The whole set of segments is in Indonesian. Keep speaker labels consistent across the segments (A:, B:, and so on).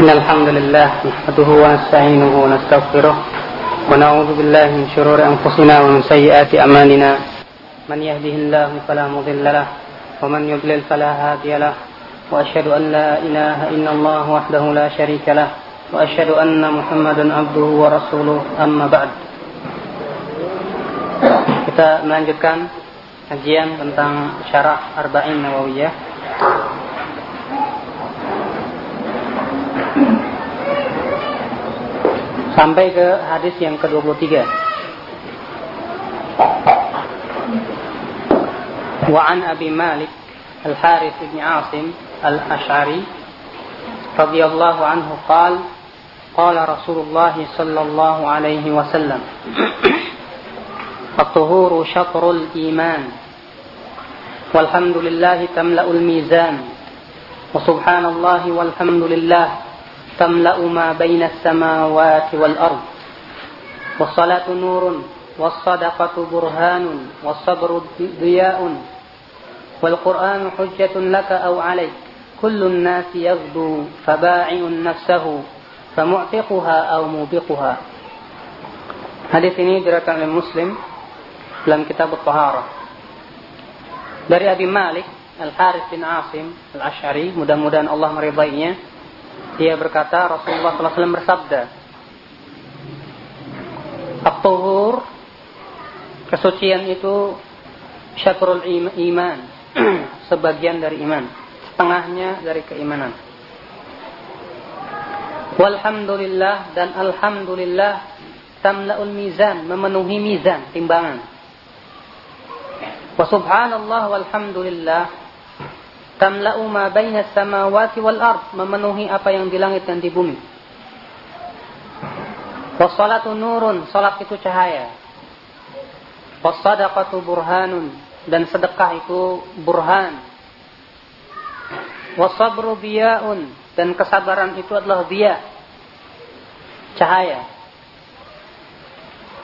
A: إن الحمد لله نحمده ونستعينه ونستغفره ونعوذ بالله من شرور أنفسنا ومن سيئات أعمالنا. من يهده الله فلا مضل له ومن يضلل فلا هادي له. وأشهد أن لا إله إلا الله وحده لا شريك له. وأشهد أن محمدا عبده ورسوله. أما بعد. Kita melanjutkan kajian tentang syarah Arba'in Nawawiyah. Sampai ke hadis yang ke-23. وعن أبي مالك الحارث بن عاصم الأشعري رضي الله عنه قال قال رسول الله صلى الله عليه وسلم الطهور شطر الإيمان والحمد لله تملأ الميزان وسبحان الله والحمد لله تملأ ما بين السماوات والأرض والصلاه نور والصدقة برهان والصبر ضياء والقرآن حجة لك أو عليك. كل الناس يغدو فباع نفسه فمعتقها أو موبقها. هذه ini diriwayatkan oleh المسلم لم كتاب الطهارة Dari Abi Malik Al-Harith bin Asim Al-Ash'ari, mudah-mudahan dia berkata Rasulullah SAW bersabda, At-Tuhur, kesucian itu syakrul iman, sebagian dari iman, setengahnya dari keimanan. Walhamdulillah dan Alhamdulillah tamla'ul mizan, memenuhi mizan, timbangan. Wa subhanallah walhamdulillah tamla'u ma baina samawati wal ard, memenuhi apa yang di langit dan di bumi. Was salatu nurun, salat itu cahaya. Was sadaqatu burhanun, dan sedekah itu burhan. Was sabru biyaun, dan kesabaran itu adalah biya, cahaya.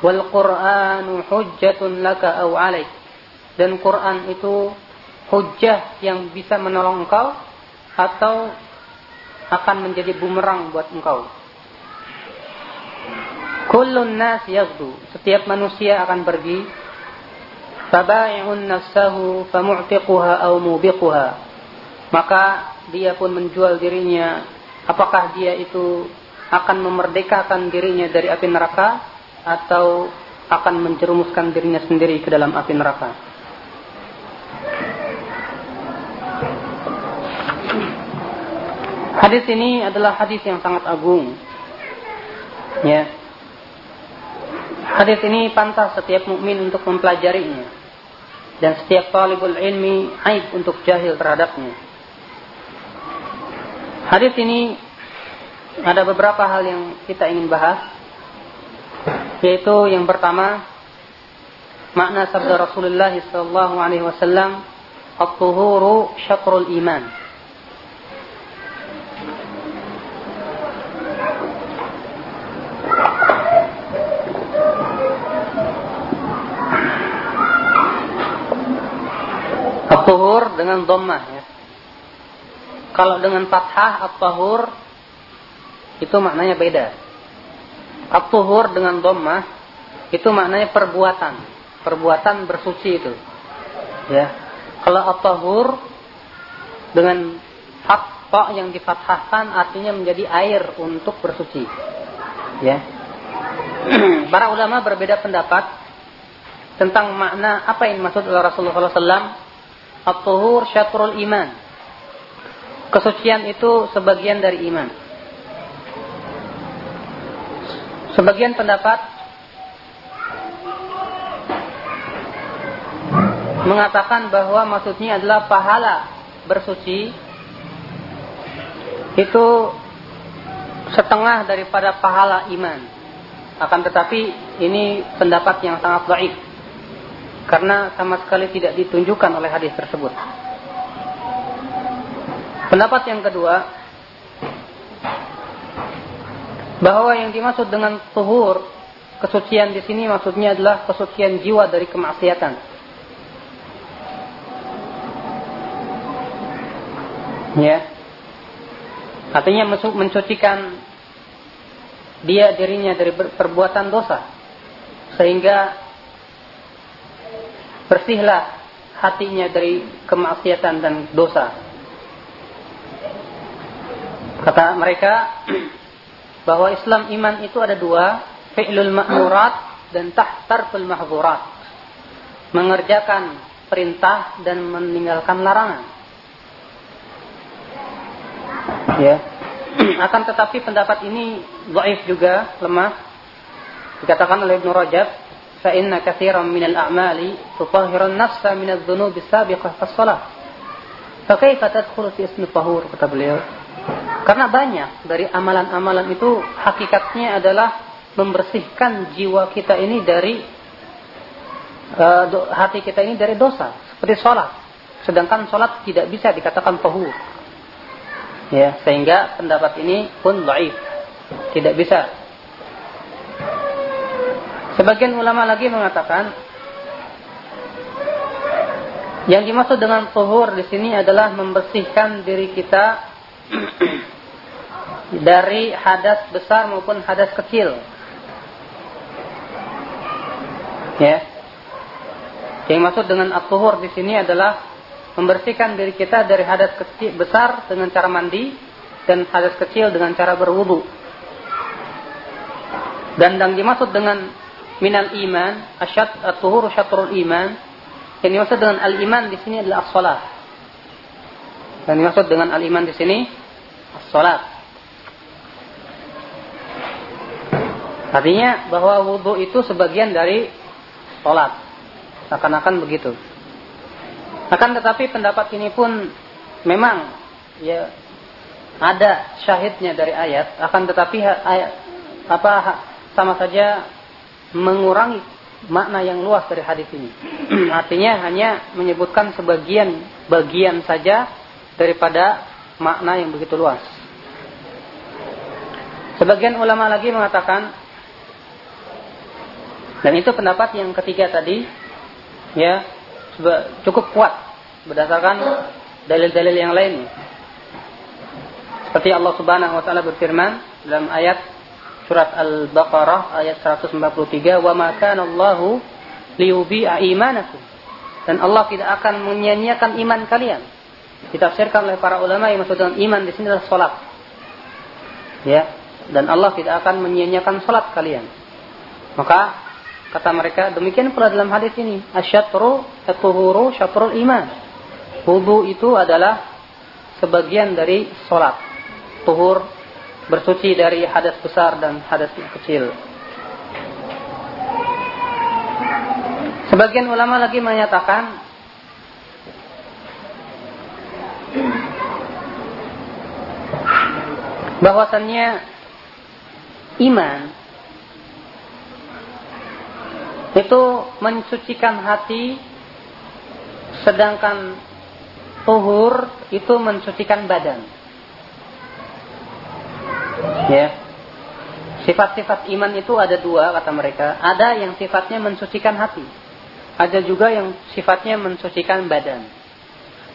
A: Wal Qur'anu hujjatun laka aw alaik. Dan Quran itu hujjah yang bisa menolong engkau atau akan menjadi bumerang buat engkau. Kullun nas yaghdu. Setiap manusia akan pergi. Fabai'un nafsahu famu'tiquha aw mubiquha. Maka dia pun menjual dirinya. Apakah dia itu akan memerdekakan dirinya dari api neraka atau akan menjerumuskan dirinya sendiri ke dalam api neraka. Hadis ini adalah hadis yang sangat agung. Ya. Hadis ini pantas setiap mukmin untuk mempelajarinya dan setiap talibul ilmi aib untuk jahil terhadapnya. Hadis ini ada beberapa hal yang kita ingin bahas yaitu yang pertama makna sabda Rasulullah sallallahu alaihi wasallam at-tuhuru syakrul iman At-tuhur dengan dhammah ya. Kalau dengan fathah at-tahur itu maknanya beda. At-tuhur dengan dhammah itu maknanya perbuatan. Perbuatan bersuci itu. Ya. Kalau at-tahur dengan fathah yang difathahkan artinya menjadi air untuk bersuci. Ya. Para ulama berbeda pendapat tentang makna apa yang dimaksud oleh Rasulullah SAW At-tuhur syatrul iman. Kesucian itu sebagian dari iman. Sebagian pendapat mengatakan bahwa maksudnya adalah pahala bersuci itu setengah daripada pahala iman. Akan tetapi ini pendapat yang sangat baik karena sama sekali tidak ditunjukkan oleh hadis tersebut. Pendapat yang kedua, bahwa yang dimaksud dengan tuhur, kesucian di sini maksudnya adalah kesucian jiwa dari kemaksiatan. Ya. Artinya mensucikan dia dirinya dari perbuatan dosa. Sehingga bersihlah hatinya dari kemaksiatan dan dosa. Kata mereka bahwa Islam iman itu ada dua, fi'lul ma'murat dan tahtarful mahzurat. Mengerjakan perintah dan meninggalkan larangan. Ya. Akan tetapi pendapat ini dhaif juga, lemah. Dikatakan oleh Ibnu Rajab, katsiran minal a'mali tutahhiru an-nafsa min adh-dhunubi as-sabiqah fas-shalah. Fa kaifa tadkhulu fi ismi tahur kata beliau. Karena banyak dari amalan-amalan itu hakikatnya adalah membersihkan jiwa kita ini dari uh, hati kita ini dari dosa seperti sholat. Sedangkan sholat tidak bisa dikatakan tahur. Ya, sehingga pendapat ini pun dhaif. Tidak bisa. Sebagian ulama lagi mengatakan yang dimaksud dengan tuhur di sini adalah membersihkan diri kita dari hadas besar maupun hadas kecil. Ya. Yang maksud dengan at-tuhur di sini adalah membersihkan diri kita dari hadas kecil besar dengan cara mandi dan hadas kecil dengan cara berwudu. Dan yang dimaksud dengan minal iman, asyad at-tuhur syatrul iman, yang dimaksud dengan al-iman di sini adalah as-salat. Dan dimaksud dengan al-iman di sini as-salat. Artinya bahwa wudhu itu sebagian dari salat. Seakan-akan begitu. Akan tetapi pendapat ini pun memang ya ada syahidnya dari ayat. Akan tetapi ayat apa sama saja mengurangi makna yang luas dari hadis ini. Artinya hanya menyebutkan sebagian bagian saja daripada makna yang begitu luas. Sebagian ulama lagi mengatakan dan itu pendapat yang ketiga tadi ya cukup kuat berdasarkan dalil-dalil yang lain. Seperti Allah Subhanahu wa taala berfirman dalam ayat surat Al-Baqarah ayat 143, "Wa ma kana Allahu liyubi'a imanakum." Dan Allah tidak akan menyia-nyiakan iman kalian. Ditafsirkan oleh para ulama yang maksud dengan iman di sini adalah salat. Ya, dan Allah tidak akan menyia-nyiakan salat kalian. Maka kata mereka demikian pula dalam hadis ini, asyatru at-tuhuru syatrul iman. Wudu itu adalah sebagian dari salat. Tuhur bersuci dari hadas besar dan hadas kecil. Sebagian ulama lagi menyatakan bahwasannya iman itu mensucikan hati sedangkan tuhur itu mensucikan badan. Ya. Sifat-sifat iman itu ada dua kata mereka. Ada yang sifatnya mensucikan hati. Ada juga yang sifatnya mensucikan badan.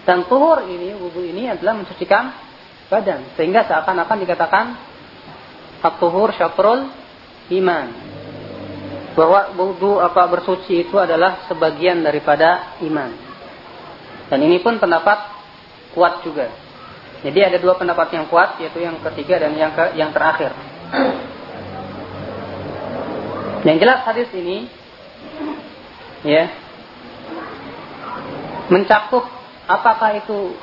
A: Dan tuhur ini, wudhu ini adalah mensucikan badan. Sehingga seakan-akan dikatakan at-tuhur syatrul iman. Bahwa wudhu apa bersuci itu adalah sebagian daripada iman. Dan ini pun pendapat kuat juga. Jadi ada dua pendapat yang kuat yaitu yang ketiga dan yang ke, yang terakhir. Yang jelas hadis ini ya mencakup apakah itu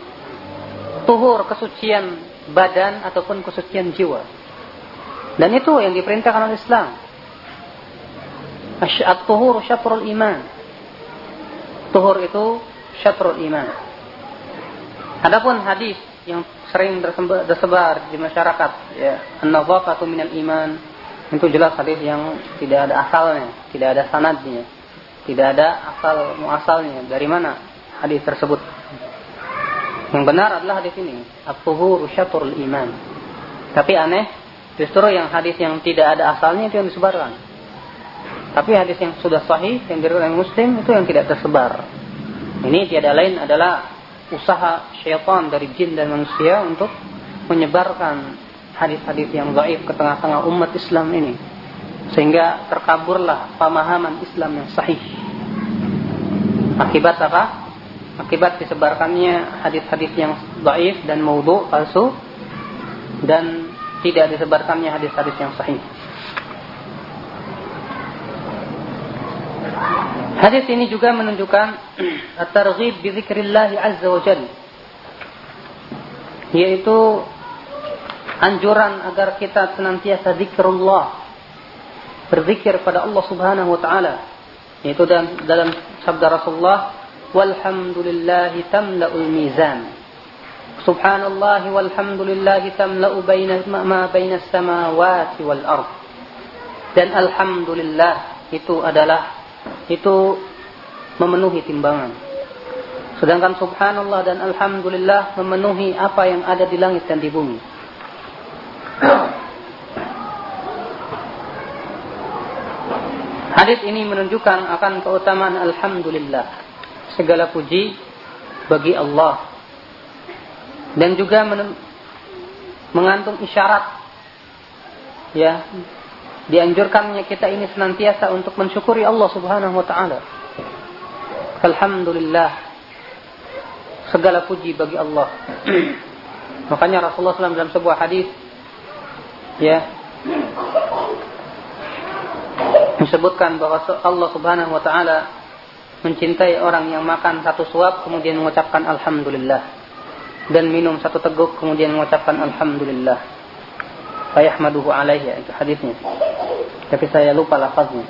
A: tuhur kesucian badan ataupun kesucian jiwa. Dan itu yang diperintahkan oleh Islam. At-tuhur syatrul iman. Tuhur itu syatrul iman. Adapun hadis yang sering tersebar, di masyarakat ya, an-nadhafatu minal iman itu jelas hadis yang tidak ada asalnya, tidak ada sanadnya, tidak ada asal muasalnya dari mana hadis tersebut. Yang benar adalah hadis ini. At-tuhuru iman. Tapi aneh, justru yang hadis yang tidak ada asalnya itu yang disebarkan. Tapi hadis yang sudah sahih, yang diriwayatkan Muslim itu yang tidak tersebar. Ini tiada lain adalah usaha syaitan dari jin dan manusia untuk menyebarkan hadis-hadis yang gaib ke tengah-tengah umat Islam ini sehingga terkaburlah pemahaman Islam yang sahih. Akibat apa? Akibat disebarkannya hadis-hadis yang gaib dan maudhu palsu dan tidak disebarkannya hadis-hadis yang sahih. Hadis ini juga menunjukkan at-targhib bi dzikrillah azza wa yaitu anjuran agar kita senantiasa zikrullah. Berzikir pada Allah Subhanahu wa taala. Yaitu dalam, dalam sabda Rasulullah walhamdulillah tamla'ul mizan. Subhanallah walhamdulillah tamla'u baina ma baina samawati wal ard. Dan alhamdulillah itu adalah itu memenuhi timbangan sedangkan subhanallah dan alhamdulillah memenuhi apa yang ada di langit dan di bumi Hadis ini menunjukkan akan keutamaan alhamdulillah. Segala puji bagi Allah. Dan juga mengandung isyarat ya dianjurkannya kita ini senantiasa untuk mensyukuri Allah Subhanahu wa taala. Alhamdulillah. Segala puji bagi Allah. Makanya Rasulullah SAW dalam sebuah hadis ya disebutkan bahwa Allah Subhanahu wa taala mencintai orang yang makan satu suap kemudian mengucapkan alhamdulillah dan minum satu teguk kemudian mengucapkan alhamdulillah. Fayahmaduhu alaihi itu hadisnya. Tapi saya lupa lafaznya.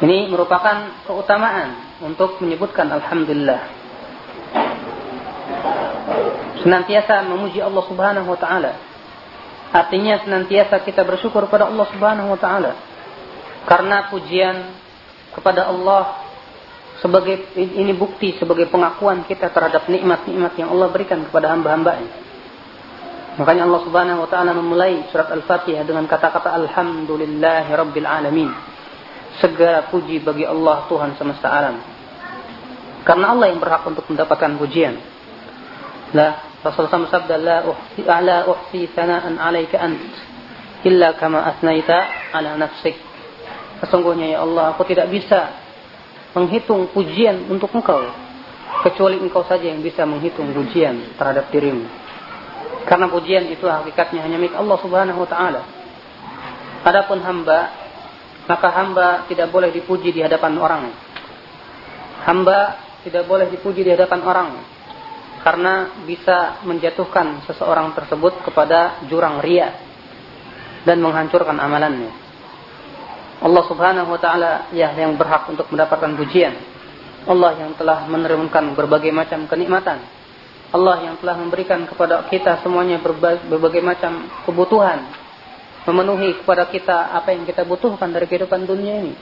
A: Ini merupakan keutamaan untuk menyebutkan alhamdulillah. Senantiasa memuji Allah Subhanahu wa taala Artinya senantiasa kita bersyukur kepada Allah Subhanahu wa taala. Karena pujian kepada Allah sebagai ini bukti sebagai pengakuan kita terhadap nikmat-nikmat yang Allah berikan kepada hamba-hambanya. Makanya Allah Subhanahu wa taala memulai surat Al-Fatihah dengan kata-kata alhamdulillahi rabbil alamin. Segala puji bagi Allah Tuhan semesta alam. Karena Allah yang berhak untuk mendapatkan pujian. Nah, Rasulullah SAW sabda la uhsi la uhsi sana'an 'alaika ant illa kama asnaita 'ala nafsik. Sesungguhnya ya Allah, aku tidak bisa menghitung pujian untuk engkau kecuali engkau saja yang bisa menghitung pujian terhadap dirimu. Karena pujian itu hakikatnya hanya milik Allah Subhanahu wa taala. Adapun hamba, maka hamba tidak boleh dipuji di hadapan orang. Hamba tidak boleh dipuji di hadapan orang karena bisa menjatuhkan seseorang tersebut kepada jurang ria dan menghancurkan amalannya. Allah Subhanahu wa taala ya yang berhak untuk mendapatkan pujian. Allah yang telah menurunkan berbagai macam kenikmatan. Allah yang telah memberikan kepada kita semuanya berbagai, macam kebutuhan. Memenuhi kepada kita apa yang kita butuhkan dari kehidupan dunia ini.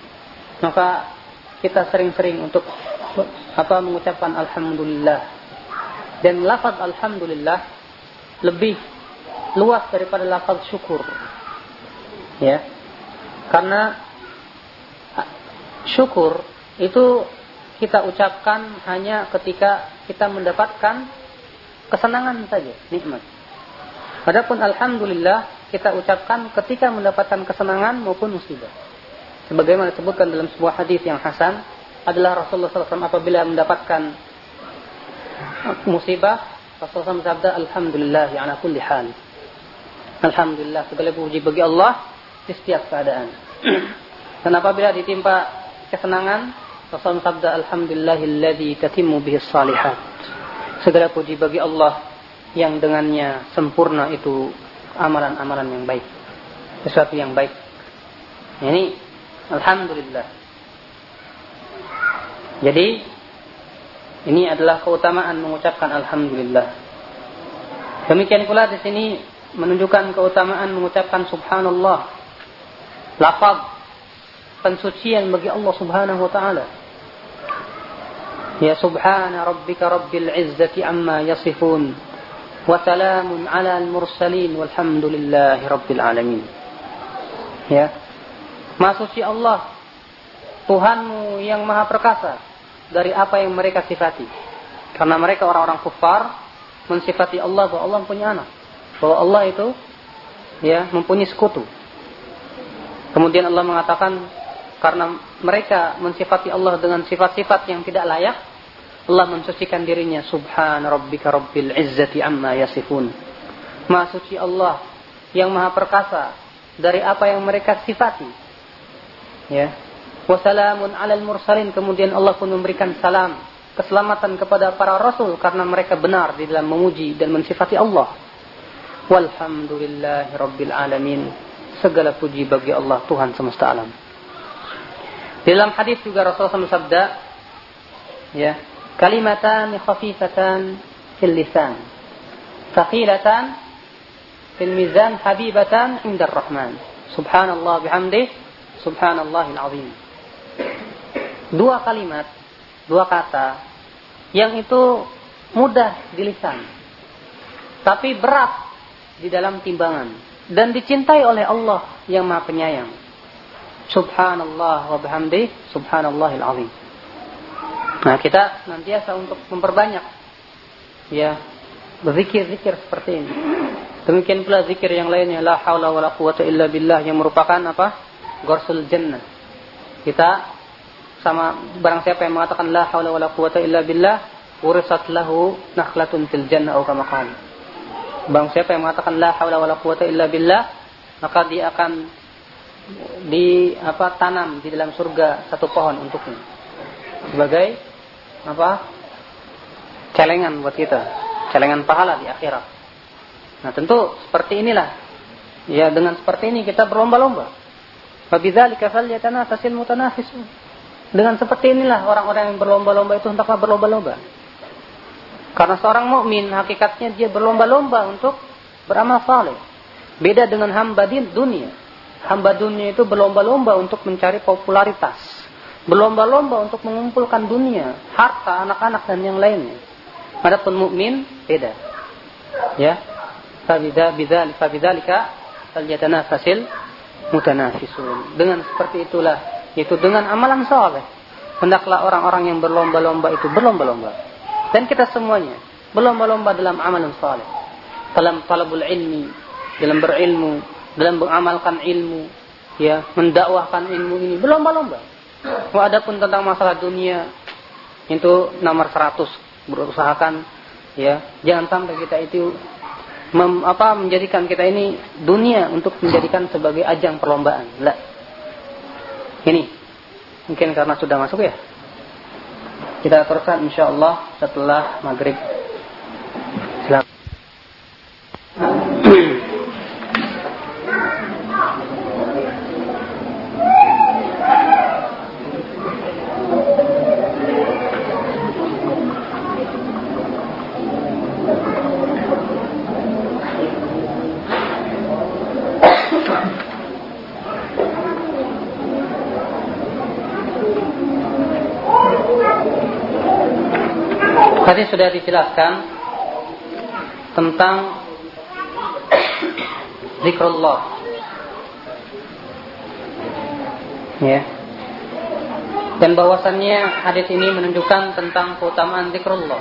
A: Maka kita sering-sering untuk apa mengucapkan alhamdulillah dan lafaz alhamdulillah lebih luas daripada lafaz syukur. Ya. Karena syukur itu kita ucapkan hanya ketika kita mendapatkan kesenangan saja, nikmat. Adapun alhamdulillah kita ucapkan ketika mendapatkan kesenangan maupun musibah. Sebagaimana disebutkan dalam sebuah hadis yang hasan adalah Rasulullah SAW apabila mendapatkan musibah Rasulullah bersabda Alhamdulillah ala kulli hal Alhamdulillah segala puji bagi Allah di setiap keadaan dan apabila ditimpa kesenangan Rasulullah bersabda Alhamdulillahilladzi tatimmu bihi salihat segala puji bagi Allah yang dengannya sempurna itu amalan-amalan yang baik sesuatu yang baik ini Alhamdulillah jadi ini adalah keutamaan mengucapkan alhamdulillah. Demikian pula di sini menunjukkan keutamaan mengucapkan subhanallah. Lafaz pensucian bagi Allah Subhanahu wa taala. Ya subhana rabbika rabbil izzati amma yasifun wa salamun ala al mursalin walhamdulillahi rabbil alamin. Ya. Maha suci Allah Tuhanmu yang maha perkasa dari apa yang mereka sifati. Karena mereka orang-orang kufar mensifati Allah bahwa Allah punya anak. Bahwa Allah itu ya mempunyai sekutu. Kemudian Allah mengatakan karena mereka mensifati Allah dengan sifat-sifat yang tidak layak, Allah mensucikan dirinya subhan rabbika rabbil izzati amma yasifun. Maha suci Allah yang maha perkasa dari apa yang mereka sifati. Ya. Wassalamun alal mursalin kemudian Allah pun memberikan salam keselamatan kepada para rasul karena mereka benar di dalam memuji dan mensifati Allah. Walhamdulillahi rabbil alamin. Segala puji bagi Allah Tuhan semesta alam. Di dalam hadis juga Rasulullah SAW sabda, ya, kalimatan khafifatan fil lisan, thaqilatan fil mizan habibatan indar rahman. Subhanallah bihamdih, subhanallahil azim. Dua kalimat, dua kata yang itu mudah di lisan, tapi berat di dalam timbangan dan dicintai oleh Allah yang Maha Penyayang. Subhanallah wa bihamdi subhanallahil azim. Nah, kita nantiasa untuk memperbanyak ya berzikir-zikir seperti ini. Demikian pula zikir yang lainnya la haula wala quwata illa billah yang merupakan apa? Gorsul jannah. Kita sama barang siapa yang mengatakan la haula wala quwata illa billah urisat lahu nakhlatun fil jannah atau kama qala. Bang siapa yang mengatakan la haula wala quwata illa billah, maka dia akan di apa tanam di dalam surga satu pohon untuknya. Sebagai apa? celengan buat kita, celengan pahala di akhirat. Nah, tentu seperti inilah. Ya, dengan seperti ini kita berlomba-lomba. Fabidzalika falyatanafasil mutanafisun. Dengan seperti inilah orang-orang yang berlomba-lomba itu hendaklah berlomba-lomba. Karena seorang mukmin hakikatnya dia berlomba-lomba untuk beramal saleh. Beda dengan hamba dunia. Hamba dunia itu berlomba-lomba untuk mencari popularitas. Berlomba-lomba untuk mengumpulkan dunia, harta, anak-anak dan yang lainnya. Adapun mukmin beda. Ya. Fabida bidzal fabidzalika falyatanafasil mutanafisun. Dengan seperti itulah yaitu dengan amalan saleh hendaklah orang-orang yang berlomba-lomba itu berlomba-lomba dan kita semuanya berlomba-lomba dalam amalan saleh. Dalam talabul ilmi, dalam berilmu, dalam mengamalkan ilmu, ya, mendakwahkan ilmu ini berlomba-lomba. Wah, adapun tentang masalah dunia itu nomor 100 berusahakan ya, jangan sampai kita itu mem, apa menjadikan kita ini dunia untuk menjadikan sebagai ajang perlombaan. Lah. Ini mungkin karena sudah masuk ya. Kita teruskan insyaallah setelah maghrib. Silakan. Tadi sudah dijelaskan tentang zikrullah. Ya. Dan bahwasannya hadis ini menunjukkan tentang keutamaan zikrullah.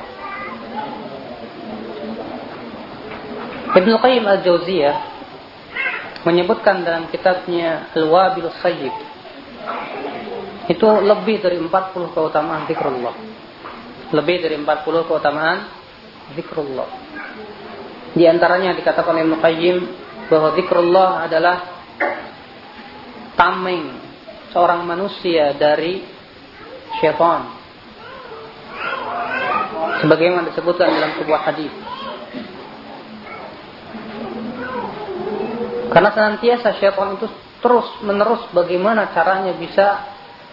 A: Ibnu Qayyim al-Jauziyah menyebutkan dalam kitabnya Al-Wabil Sayyid itu lebih dari 40 keutamaan zikrullah lebih dari 40 keutamaan zikrullah. Di antaranya dikatakan oleh Qayyim bahwa zikrullah adalah tameng seorang manusia dari syaitan. Sebagaimana disebutkan dalam sebuah hadis. Karena senantiasa syaitan itu terus menerus bagaimana caranya bisa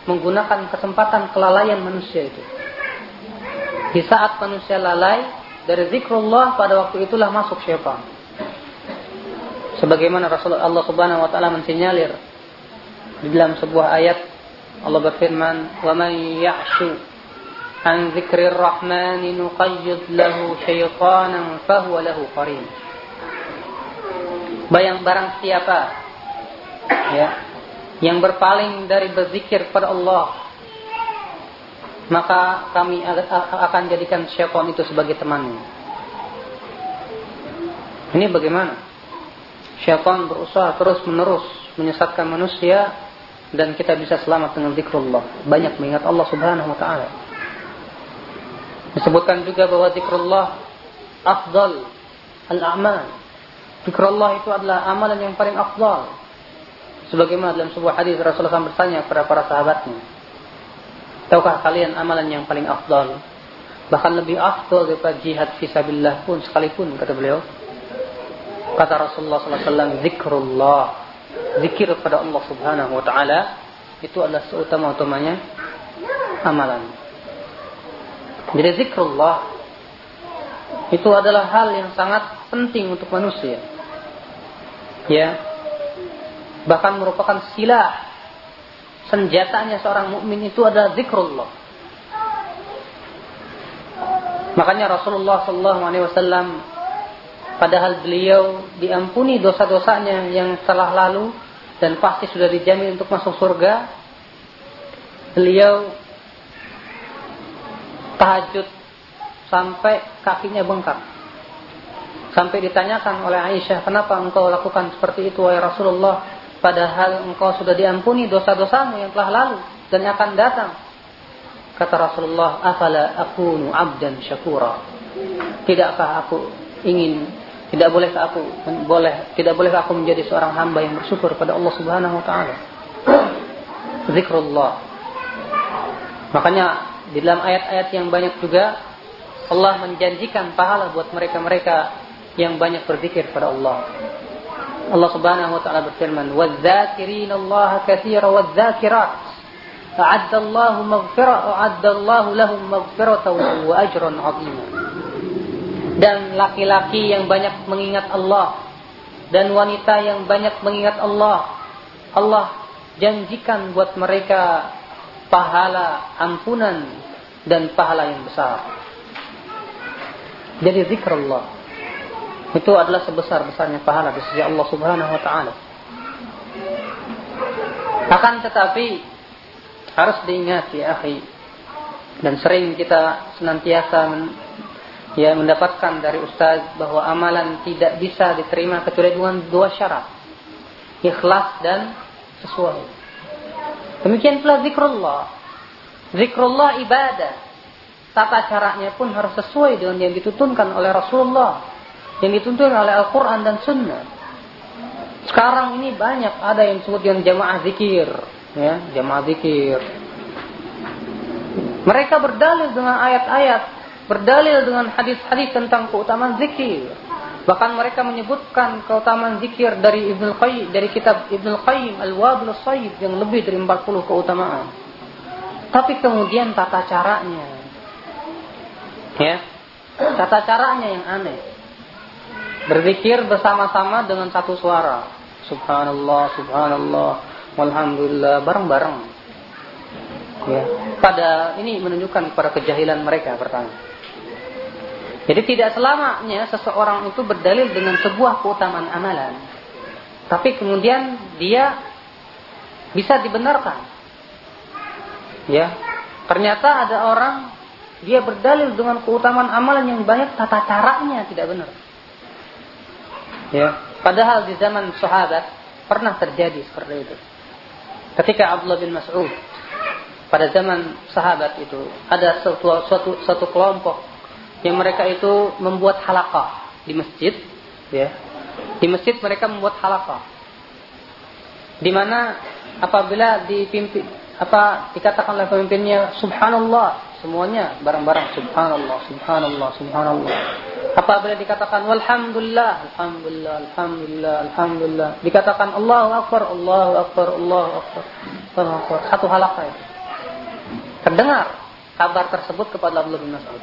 A: menggunakan kesempatan kelalaian manusia itu di saat manusia lalai dari zikrullah pada waktu itulah masuk syaitan. Sebagaimana Rasulullah Allah Subhanahu wa taala mensinyalir di dalam sebuah ayat Allah berfirman, "Wa man ya'shu an dzikrir rahman nuqayyid lahu syaitanan fahuwa lahu qarin." Bayang barang siapa ya yang berpaling dari berzikir pada Allah maka kami akan jadikan syaitan itu sebagai temannya. Ini bagaimana? Syaitan berusaha terus menerus menyesatkan manusia dan kita bisa selamat dengan zikrullah. Banyak mengingat Allah Subhanahu wa taala. Disebutkan juga bahwa zikrullah afdal al-a'mal. Zikrullah itu adalah amalan yang paling afdal. Sebagaimana dalam sebuah hadis Rasulullah SAW bertanya kepada para sahabatnya, Tahukah kalian amalan yang paling afdal? Bahkan lebih afdal daripada jihad fisabilillah pun sekalipun kata beliau. Kata Rasulullah SAW, zikrullah. Zikir kepada Allah Subhanahu Wa Taala itu adalah seutama-utamanya amalan. Jadi zikrullah itu adalah hal yang sangat penting untuk manusia. Ya. Bahkan merupakan silah senjatanya seorang mukmin itu adalah zikrullah. Makanya Rasulullah sallallahu alaihi wasallam padahal beliau diampuni dosa-dosanya yang telah lalu dan pasti sudah dijamin untuk masuk surga beliau tahajud sampai kakinya bengkak sampai ditanyakan oleh Aisyah kenapa engkau lakukan seperti itu wahai Rasulullah padahal engkau sudah diampuni dosa-dosamu yang telah lalu dan yang akan datang kata Rasulullah afala akunu abdan syakura tidakkah aku ingin tidak boleh aku boleh tidak boleh aku menjadi seorang hamba yang bersyukur pada Allah Subhanahu wa taala. Zikrullah. Makanya di dalam ayat-ayat yang banyak juga Allah menjanjikan pahala buat mereka-mereka yang banyak berzikir pada Allah. Allah Subhanahu wa taala berfirman, "Wadz-dzakirina Allah katsira wadz-dzakirat." A'adda Allah maghfirah, a'adda Allah lahum maghfiratan wa ajran 'azima dan laki-laki yang banyak mengingat Allah dan wanita yang banyak mengingat Allah. Allah janjikan buat mereka pahala ampunan dan pahala yang besar. Jadi zikrullah itu adalah sebesar-besarnya pahala di sisi Allah Subhanahu wa taala. Akan tetapi harus diingat ya akhi dan sering kita senantiasa ya mendapatkan dari ustaz bahwa amalan tidak bisa diterima kecuali dengan dua syarat. Ikhlas dan sesuai. Demikian pula zikrullah. Zikrullah ibadah. Tata caranya pun harus sesuai dengan yang dituntunkan oleh Rasulullah. Yang dituntun oleh Al-Quran dan Sunnah. Sekarang ini banyak ada yang disebut dengan jamaah zikir. Ya, jamaah zikir. Mereka berdalil dengan ayat-ayat berdalil dengan hadis-hadis tentang keutamaan zikir. Bahkan mereka menyebutkan keutamaan zikir dari Ibnu Qayyim dari kitab Ibnu Qayyim Al-Wabil Sayyid yang lebih dari 40 keutamaan. Tapi kemudian tata caranya ya, tata caranya yang aneh. Berzikir bersama-sama dengan satu suara. Subhanallah, subhanallah, walhamdulillah bareng-bareng. Ya. Pada ini menunjukkan kepada kejahilan mereka pertama. Jadi tidak selamanya seseorang itu berdalil dengan sebuah keutamaan amalan. Tapi kemudian dia bisa dibenarkan. Ya. Ternyata ada orang dia berdalil dengan keutamaan amalan yang banyak tata caranya tidak benar. Ya. Padahal di zaman sahabat pernah terjadi seperti itu. Ketika Abdullah bin Mas'ud pada zaman sahabat itu ada suatu suatu, suatu kelompok yang mereka itu membuat halakah di masjid, ya. Di masjid mereka membuat halakah. Di mana apabila dipimpin apa dikatakan oleh pemimpinnya subhanallah semuanya bareng-bareng. Subhanallah subhanallah subhanallah. Apabila dikatakan? Walhamdulillah alhamdulillah alhamdulillah alhamdulillah. Dikatakan Allahu akbar Allahu akbar Allahu akbar. Allahu akbar. Satu halakah itu terdengar kabar tersebut kepada Abdullah bin Mas'ud.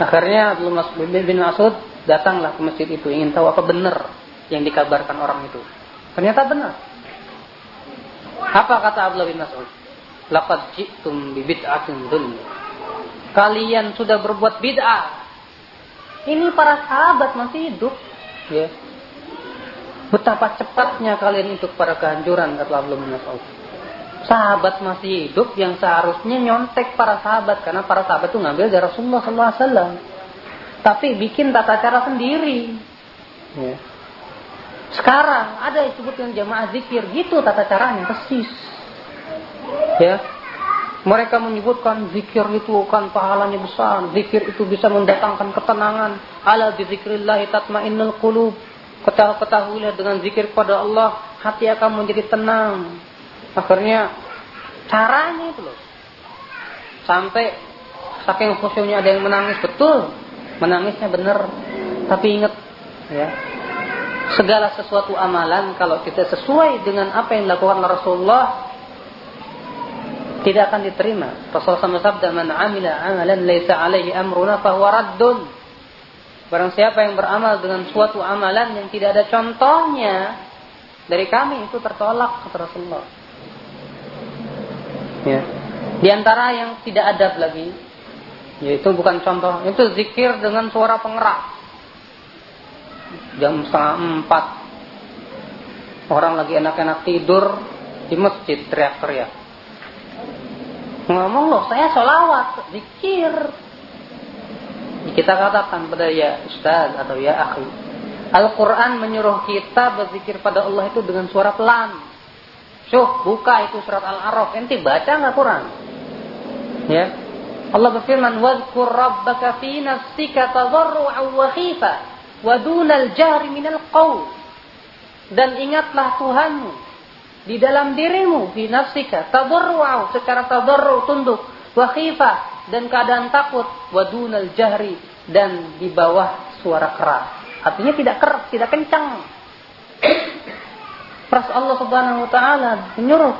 A: Akhirnya Abdullah bin Mas'ud datanglah ke masjid itu ingin tahu apa benar yang dikabarkan orang itu. Ternyata benar. Apa kata Abdullah bin Mas'ud? Laqad ji'tum bi bid'atin Kalian sudah berbuat bid'ah. Ini para sahabat masih hidup, ya. Betapa cepatnya kalian itu para kehancuran kata Abdullah bin Mas'ud sahabat masih hidup yang seharusnya nyontek para sahabat karena para sahabat itu ngambil dari Rasulullah SAW. Tapi bikin tata cara sendiri. Ya. Sekarang ada yang disebut dengan jamaah zikir, gitu tata caranya persis. Ya, mereka menyebutkan zikir itu kan pahalanya besar, zikir itu bisa mendatangkan ketenangan. Ala bizikrillah tatmainnul qulub. Ketahuilah dengan zikir kepada Allah, hati akan menjadi tenang. Akhirnya caranya itu loh. Sampai saking khusyuknya ada yang menangis betul. Menangisnya benar. Tapi ingat ya, segala sesuatu amalan kalau kita sesuai dengan apa yang dilakukan Rasulullah tidak akan diterima. Rasulullah SAW sabda, "Man 'amila 'amalan laisa 'alaihi amruna fahuwa raddun." Barang siapa yang beramal dengan suatu amalan yang tidak ada contohnya dari kami itu tertolak kata Rasulullah. Ya. Di antara yang tidak adab lagi yaitu bukan contoh, itu zikir dengan suara pengeras jam setengah empat orang lagi enak-enak tidur di masjid teriak-teriak ngomong loh saya sholawat zikir kita katakan pada ya ustaz atau ya akhi Al-Quran menyuruh kita berzikir pada Allah itu dengan suara pelan. Syuh, buka itu surat Al-Araf. Enti baca nggak Quran? Ya. Allah berfirman, "Wadhkur rabbaka fi nafsika tadarru'an wa khifa." wadunal jahri minal qaul dan ingatlah Tuhanmu di dalam dirimu fi nafsika tadarru'u secara tadarru tunduk wa khifah dan keadaan takut wadunal jahri dan di bawah suara keras artinya tidak keras tidak kencang Pras Allah Subhanahu wa taala menyuruh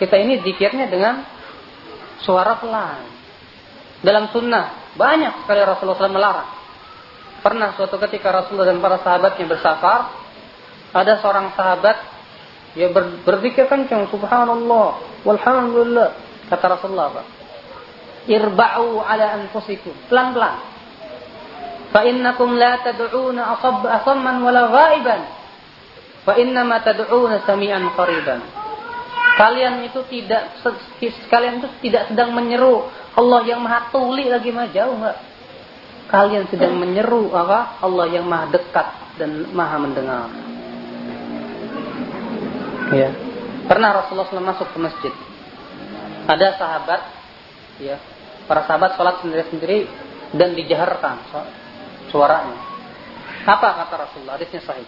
A: kita ini zikirnya dengan suara pelan. Dalam sunnah banyak sekali Rasulullah SAW melarang. Pernah suatu ketika Rasulullah dan para sahabatnya bersafar, ada seorang sahabat yang ber, berzikir kencang, subhanallah, walhamdulillah. Kata Rasulullah, Pak. Irba'u ala anfusikum. Pelan-pelan. Fa innakum la tad'una asamman wala ghaiban. Fa innama tad'una sami'an qariban. Kalian itu tidak kalian itu tidak sedang menyeru Allah yang Maha Tuli lagi mah jauh enggak? kalian sedang menyeru apa? Allah yang maha dekat dan maha mendengar. Ya. Pernah Rasulullah SAW masuk ke masjid. Ada sahabat, ya, para sahabat sholat sendiri-sendiri dan dijaharkan suaranya. Apa kata Rasulullah? Hadisnya sahih.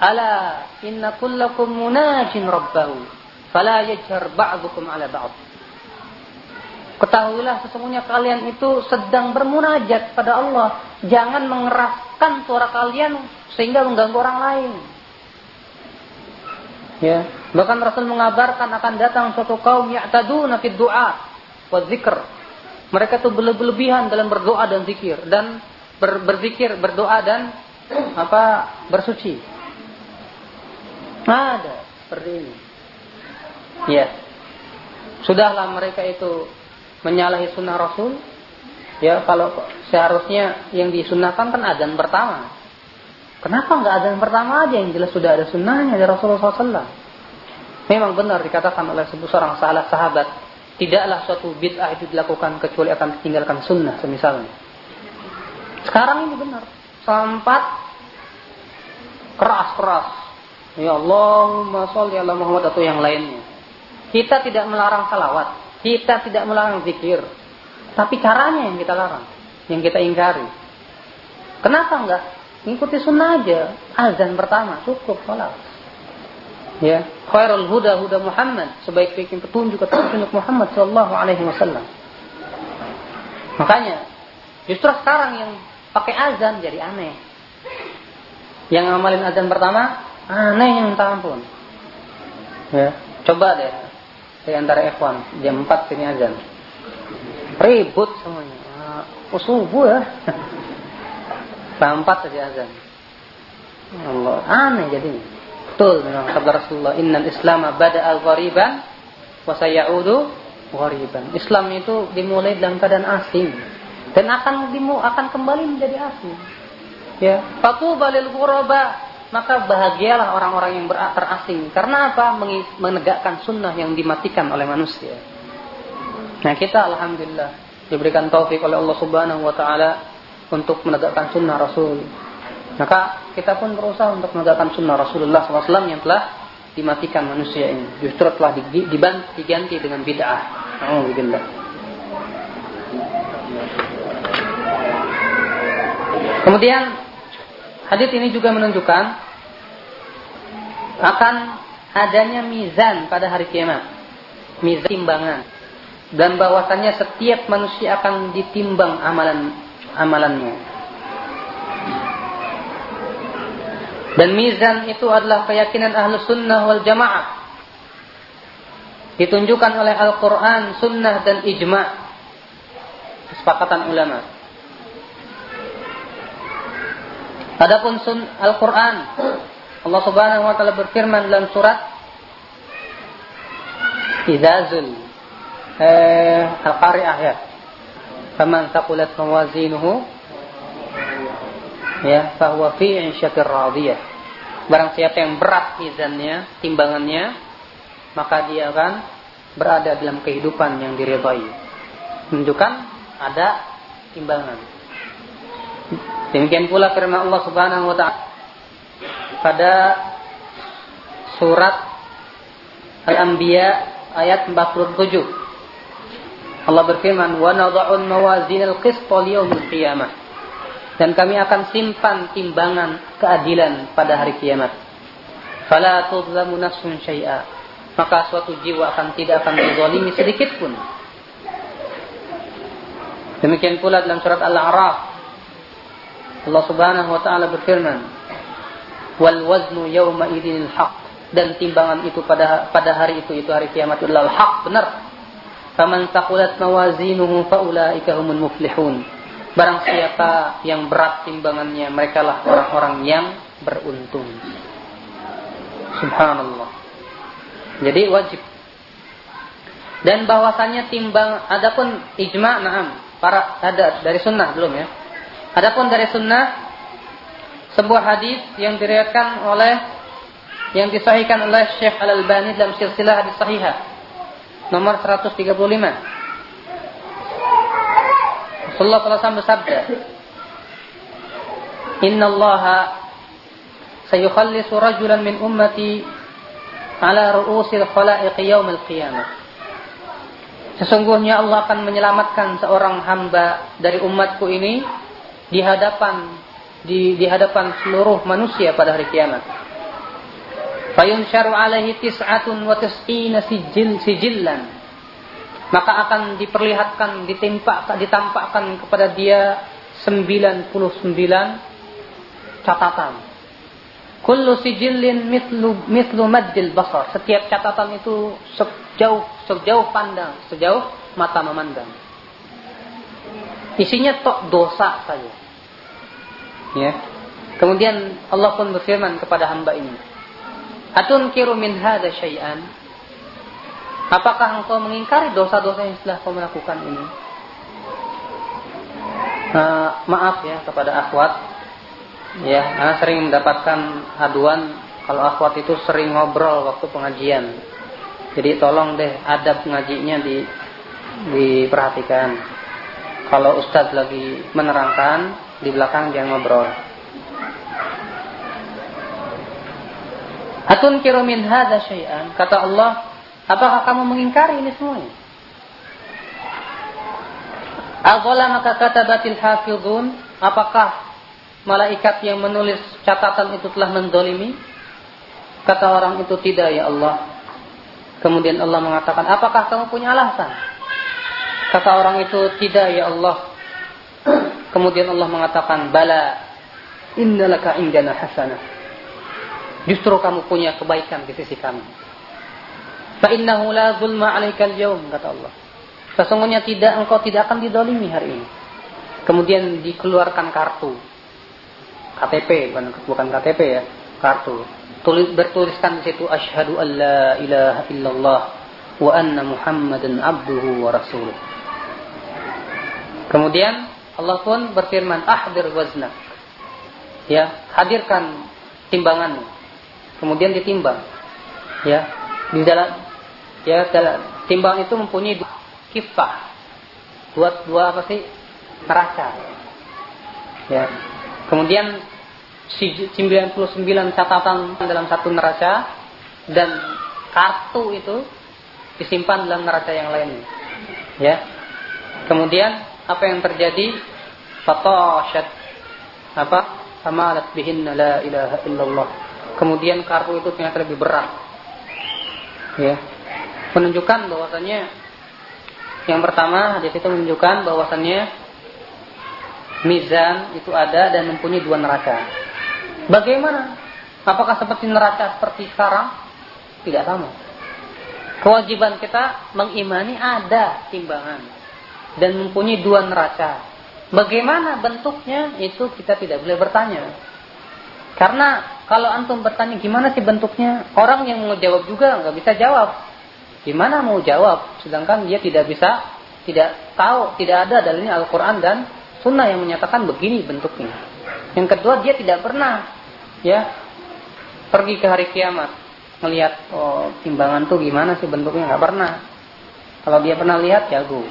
A: Ala inna kullakum munajin rabbahu fala yajhar ba'dukum ala ba'd. Ketahuilah sesungguhnya kalian itu sedang bermunajat pada Allah. Jangan mengeraskan suara kalian sehingga mengganggu orang lain. Ya, bahkan Rasul mengabarkan akan datang suatu kaum ya'taduna fid du'a wa dzikr. Mereka itu berlebihan dalam berdoa dan zikir dan ber, berzikir, berdoa dan apa? bersuci. Ada seperti ini. Ya. Sudahlah mereka itu menyalahi sunnah Rasul, ya kalau seharusnya yang disunahkan kan adzan pertama. Kenapa nggak adzan pertama aja yang jelas sudah ada sunnahnya dari Rasulullah SAW? Memang benar dikatakan oleh seorang salah sahabat, tidaklah suatu bid'ah itu dilakukan kecuali akan ditinggalkan sunnah semisalnya. Sekarang ini benar, sampat keras-keras. Ya Allahumma sholli ala Muhammad atau yang lainnya. Kita tidak melarang salawat, kita tidak melarang zikir. Tapi caranya yang kita larang. Yang kita ingkari. Kenapa enggak? Ikuti sunnah aja. Azan pertama. Cukup sholat. Ya. Khairul huda huda Muhammad. Sebaik-baiknya petunjuk petunjuk Muhammad Sallallahu Alaihi Wasallam. Makanya. Justru sekarang yang pakai azan jadi aneh. Yang ngamalin azan pertama. Aneh yang minta ampun. Ya. Coba deh di antara ikhwan jam 4 sini azan. Ribut semuanya. Oh, subuh ya. 4 saja azan. Allah, aneh jadinya. Betul memang sabda Rasulullah, "Innal Islam bada'a ghariban wa sayaudu ghariban." Islam itu dimulai dalam keadaan asing dan akan dimu akan kembali menjadi asing. Ya, fatuba lil ghuraba maka bahagialah orang-orang yang terasing. Karena apa? Menegakkan sunnah yang dimatikan oleh manusia. Nah kita alhamdulillah diberikan taufik oleh Allah Subhanahu wa taala untuk menegakkan sunnah Rasul.
B: Maka kita pun berusaha untuk menegakkan sunnah Rasulullah SAW yang telah dimatikan manusia ini. Justru telah diganti dengan bid'ah. Alhamdulillah. Kemudian hadis ini juga menunjukkan akan adanya mizan pada hari kiamat. Mizan timbangan. Dan bahwasannya setiap manusia akan ditimbang amalan amalannya. Dan mizan itu adalah keyakinan ahlu sunnah wal jamaah. Ditunjukkan oleh Al-Quran, sunnah dan ijma' kesepakatan ulama. Adapun sun Al-Quran, Allah Subhanahu wa taala berfirman dalam surat Izazul eh, Al-Qari'ah ya. Faman thaqulat mawazinuhu ya bahwa fi 'isyatir radiyah. Barang siapa yang berat mizannya timbangannya maka dia akan berada dalam kehidupan yang diridhai menunjukkan ada timbangan. Demikian pula firman Allah Subhanahu wa taala pada surat Al-Anbiya ayat 47 Allah berfirman wa nadha'ul mawazinal qist li yaumil qiyamah dan kami akan simpan timbangan keadilan pada hari kiamat. Fala tudlamu nafsun syai'a. Maka suatu jiwa akan tidak akan dizalimi sedikit pun. Demikian pula dalam surat Al-A'raf Allah Subhanahu wa taala berfirman, "Wal waznu yawma idinil haq." Dan timbangan itu pada pada hari itu itu hari kiamat adalah hak benar. Faman taqulat mawazinuhu faulaika humul muflihun. Barang siapa yang berat timbangannya, mereka lah orang-orang yang beruntung. Subhanallah. Jadi wajib. Dan bahwasannya timbang, adapun ijma, naam, para ada dari sunnah belum ya. Adapun dari sunnah, sebuah hadis yang diriwayatkan oleh yang disahihkan oleh Syekh Al Albani dalam silsilah hadis sahihah nomor 135 Rasulullah SAW bersabda, Inna Allah sayukhallisu rajulan min ummati ala ru'usil khalaiq yaumil qiyamah. Sesungguhnya Allah akan menyelamatkan seorang hamba dari umatku ini di hadapan di, di hadapan seluruh manusia pada hari kiamat. Fayunsharu alaihi tis'atun wa tis'ina sijil sijillan. Maka akan diperlihatkan ditimpa ditampakkan kepada dia 99 catatan. Kullu sijillin mithlu mithlu maddil basar. Setiap catatan itu sejauh sejauh pandang sejauh mata memandang. Isinya tok dosa saja. Ya. Kemudian Allah pun berfirman kepada hamba ini atun kiru min hada syai'an Apakah engkau mengingkari dosa-dosa yang telah kau melakukan ini? Uh, maaf ya kepada akhwat. Ya, karena sering mendapatkan aduan kalau akhwat itu sering ngobrol waktu pengajian. Jadi tolong deh adab ngajinya di diperhatikan. Kalau ustadz lagi menerangkan, di belakang jangan ngobrol. Atun kirumin hada syai'an. Kata Allah, Apakah kamu mengingkari ini semuanya? Agola maka kata batil hafidun. Apakah malaikat yang menulis catatan itu telah mendolimi? Kata orang itu tidak ya Allah. Kemudian Allah mengatakan, apakah kamu punya alasan? Kata orang itu tidak ya Allah. Kemudian Allah mengatakan, bala innalaka indana hasanah. Justru kamu punya kebaikan di sisi kami. Fa innahu la zulma 'alaikal yaum kata Allah. Sesungguhnya tidak engkau tidak akan didolimi hari ini. Kemudian dikeluarkan kartu. KTP bukan, bukan KTP ya, kartu. Tulis bertuliskan di situ asyhadu alla ilaha illallah wa anna muhammadan abduhu wa rasuluh. Kemudian Allah pun berfirman ahdir waznak. Ya, hadirkan timbanganmu. Kemudian ditimbang. Ya, di dalam ya timbang itu mempunyai kifah dua dua apa sih neraca ya kemudian 99 catatan dalam satu neraca dan kartu itu disimpan dalam neraca yang lainnya. Ya. Kemudian apa yang terjadi? Fatashat apa? Amalat bihin la ilaha illallah. Kemudian kartu itu ternyata lebih berat. Ya. Menunjukkan bahwasannya yang pertama hadis itu menunjukkan bahwasannya mizan itu ada dan mempunyai dua neraca. Bagaimana? Apakah seperti neraca seperti sekarang? Tidak sama. Kewajiban kita mengimani ada timbangan dan mempunyai dua neraca. Bagaimana bentuknya itu kita tidak boleh bertanya. Karena kalau antum bertanya gimana sih bentuknya, orang yang mau jawab juga nggak bisa jawab. Gimana mau jawab, sedangkan dia tidak bisa, tidak tahu, tidak ada dalilnya Al-Quran dan Sunnah yang menyatakan begini bentuknya. Yang kedua dia tidak pernah ya pergi ke hari kiamat melihat oh timbangan tuh gimana sih bentuknya nggak pernah. Kalau dia pernah lihat jago.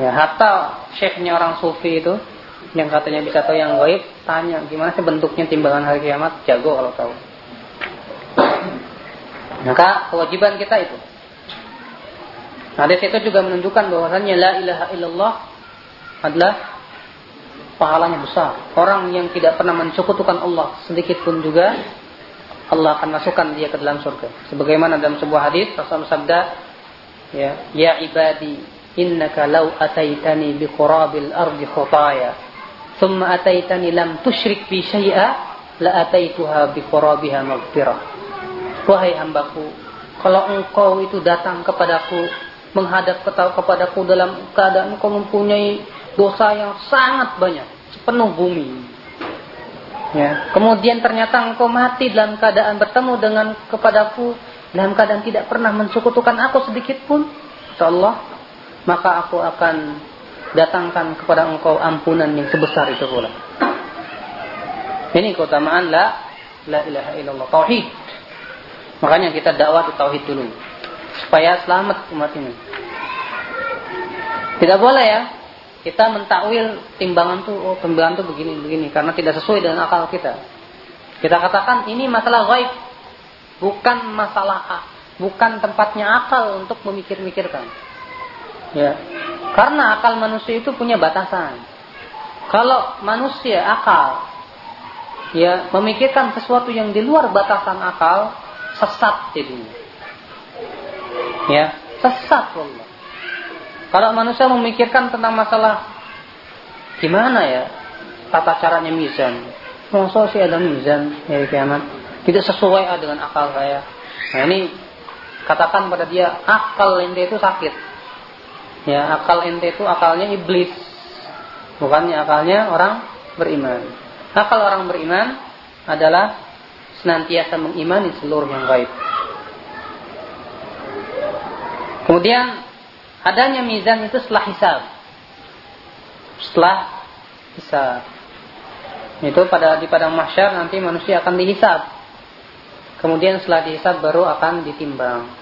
B: Ya hatta syekhnya orang sufi itu yang katanya bisa tahu yang gaib tanya gimana sih bentuknya timbangan hari kiamat jago kalau tahu. Maka kewajiban kita itu. Hadis itu juga menunjukkan bahwasannya la ilaha illallah adalah pahalanya besar. Orang yang tidak pernah mencukutukan Allah sedikit pun juga Allah akan masukkan dia ke dalam surga. Sebagaimana dalam sebuah hadis Rasulullah sabda, ya, ya ibadi, innaka law ataitani bi qurabil ardi khutaya, thumma ataitani lam tusyrik bi syai'a, la ataituha bi qurabiha maghfirah. Wahai hambaku, kalau engkau itu datang kepadaku, menghadap kepadaku dalam keadaan engkau mempunyai dosa yang sangat banyak, sepenuh bumi. Ya. Kemudian ternyata engkau mati dalam keadaan bertemu dengan kepadaku dalam keadaan tidak pernah mensekutukan aku sedikit pun. Allah, maka aku akan datangkan kepada engkau ampunan yang sebesar itu pula. Ini keutamaan la la ilaha illallah tauhid. Makanya kita dakwah di tauhid dulu supaya selamat umat ini. Tidak boleh ya kita mentakwil timbangan tuh oh timbangan tuh begini begini karena tidak sesuai dengan akal kita. Kita katakan ini masalah gaib, bukan masalah bukan tempatnya akal untuk memikir-mikirkan. Ya. Karena akal manusia itu punya batasan. Kalau manusia akal ya memikirkan sesuatu yang di luar batasan akal sesat jadinya. Ya, sesat Allah. Kalau manusia memikirkan tentang masalah gimana ya tata caranya mizan. Masa sih ada mizan ya kiamat? Tidak sesuai dengan akal saya. Nah ini katakan pada dia akal ente itu sakit. Ya akal ente itu akalnya iblis. Bukannya akalnya orang beriman. Akal orang beriman adalah senantiasa mengimani seluruh yang gaib. Kemudian adanya mizan itu setelah hisab. Setelah hisab. Itu pada di padang mahsyar nanti manusia akan dihisab. Kemudian setelah dihisab baru akan ditimbang.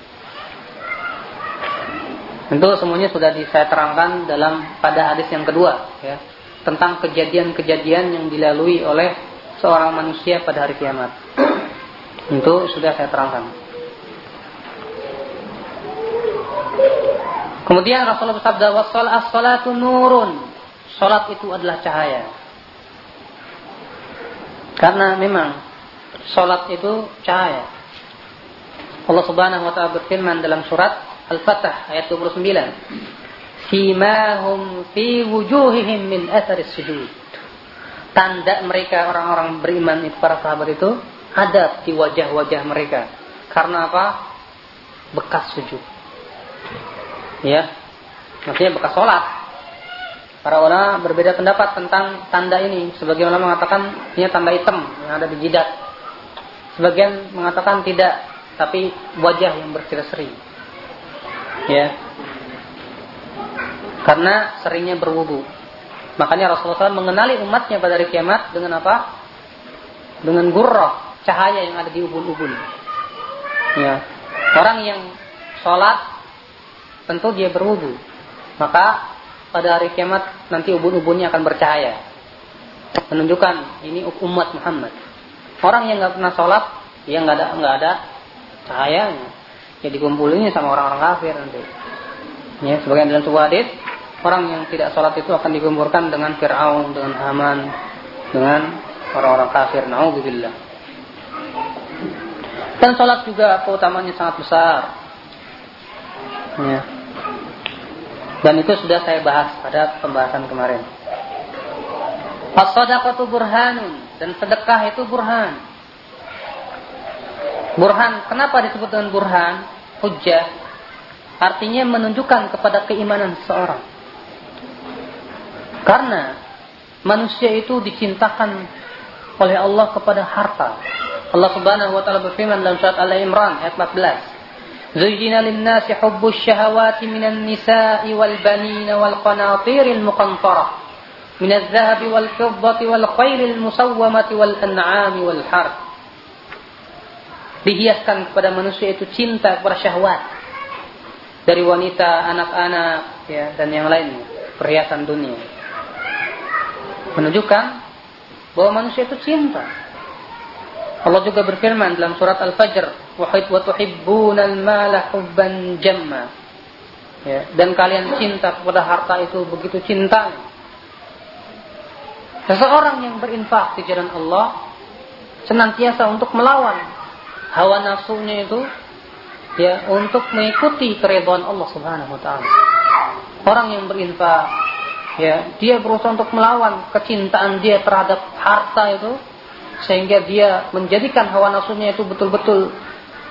B: Tentu semuanya sudah saya terangkan dalam pada hadis yang kedua ya tentang kejadian-kejadian yang dilalui oleh seorang manusia pada hari kiamat. Itu sudah saya terangkan. Kemudian Rasulullah bersabda, "Was-salatu nurun." Salat itu adalah cahaya. Karena memang salat itu cahaya. Allah Subhanahu wa taala berfirman dalam surat Al-Fatah ayat 29. Simahum fi wujuhihim min atharis sujud. Tanda mereka orang-orang beriman itu para sahabat itu ada di wajah-wajah mereka. Karena apa? Bekas sujud ya maksudnya bekas sholat para ulama berbeda pendapat tentang tanda ini sebagian ulama mengatakan ini tanda hitam yang ada di jidat sebagian mengatakan tidak tapi wajah yang berseri-seri ya karena seringnya berwudu makanya Rasulullah SAW mengenali umatnya pada hari kiamat dengan apa dengan gurrah cahaya yang ada di ubun-ubun ya orang yang sholat tentu dia berwudu. Maka pada hari kiamat nanti ubun-ubunnya akan bercahaya. menunjukkan ini umat Muhammad. Orang yang nggak pernah sholat, dia nggak ada nggak ada cahayanya. Jadi kumpulinnya sama orang-orang kafir nanti. Ya, sebagian dalam sebuah hadis, orang yang tidak sholat itu akan dikumpulkan dengan Fir'aun, dengan Haman, dengan orang-orang kafir. Nauzubillah. Dan sholat juga keutamanya sangat besar. Ya. Dan itu sudah saya bahas pada pembahasan kemarin. As-sadaqatu burhanun dan sedekah itu burhan. Burhan, kenapa disebut dengan burhan? Hujjah. Artinya menunjukkan kepada keimanan seseorang. Karena manusia itu dicintakan oleh Allah kepada harta. Allah Subhanahu wa taala berfirman dalam surat Al-Imran ayat 14. Zuyyina lin-nasi hubbus syahawati minan nisa'i wal banina wal qanatiril muqantarah min adh-dhahabi wal fiddati wal khailil musawwamati wal an'ami wal harth. Dihiaskan kepada manusia itu cinta kepada syahwat dari wanita, anak-anak, ya dan yang lainnya, perhiasan dunia. Menunjukkan bahwa manusia itu cinta. Allah juga berfirman dalam surat Al-Fajr, "Wa tuhibbunal mala hubban jamma." Ya, dan kalian cinta kepada harta itu begitu cinta. Seseorang yang berinfak di jalan Allah senantiasa untuk melawan hawa nafsunya itu ya untuk mengikuti keridhaan Allah Subhanahu wa taala. Orang yang berinfak ya dia berusaha untuk melawan kecintaan dia terhadap harta itu sehingga dia menjadikan hawa nafsunya itu betul-betul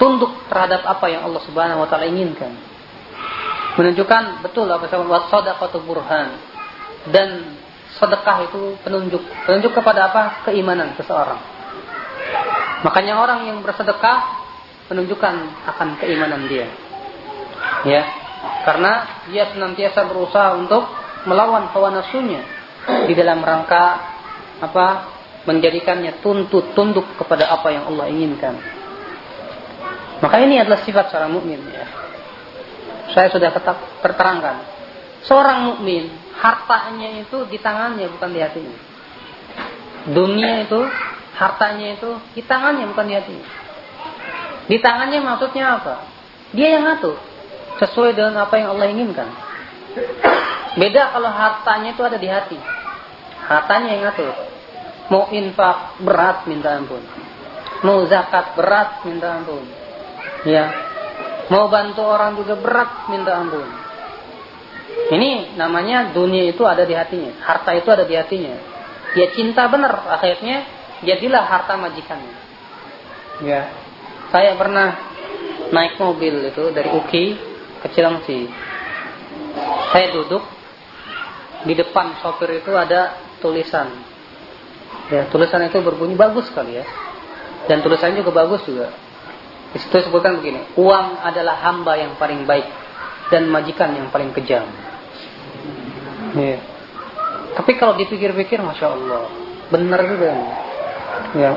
B: tunduk terhadap apa yang Allah Subhanahu wa taala inginkan. Menunjukkan betul apa yang sadaqatu burhan dan sedekah itu penunjuk penunjuk kepada apa? keimanan seseorang. Makanya orang yang bersedekah menunjukkan akan keimanan dia. Ya. Karena dia senantiasa berusaha untuk melawan hawa nafsunya di dalam rangka apa menjadikannya tuntut tunduk kepada apa yang Allah inginkan. Maka ini adalah sifat seorang mukmin ya. Saya sudah tetap terterangkan. Seorang mukmin hartanya itu di tangannya bukan di hatinya. Dunia itu hartanya itu di tangannya bukan di hatinya. Di tangannya maksudnya apa? Dia yang ngatur sesuai dengan apa yang Allah inginkan. Beda kalau hartanya itu ada di hati. Hartanya yang ngatur. Mau infak berat minta ampun. Mau zakat berat minta ampun. Ya. Mau bantu orang juga berat minta ampun. Ini namanya dunia itu ada di hatinya. Harta itu ada di hatinya. Dia cinta benar. Akhirnya jadilah harta majikannya. Ya. Saya pernah naik mobil itu dari Uki ke Cilengsi. Saya duduk di depan sopir itu ada tulisan. Ya, tulisan itu berbunyi bagus sekali ya. Dan tulisannya juga bagus juga. Di situ disebutkan begini, uang adalah hamba yang paling baik dan majikan yang paling kejam. Ya. Tapi kalau dipikir-pikir, masya Allah, benar juga. Ya.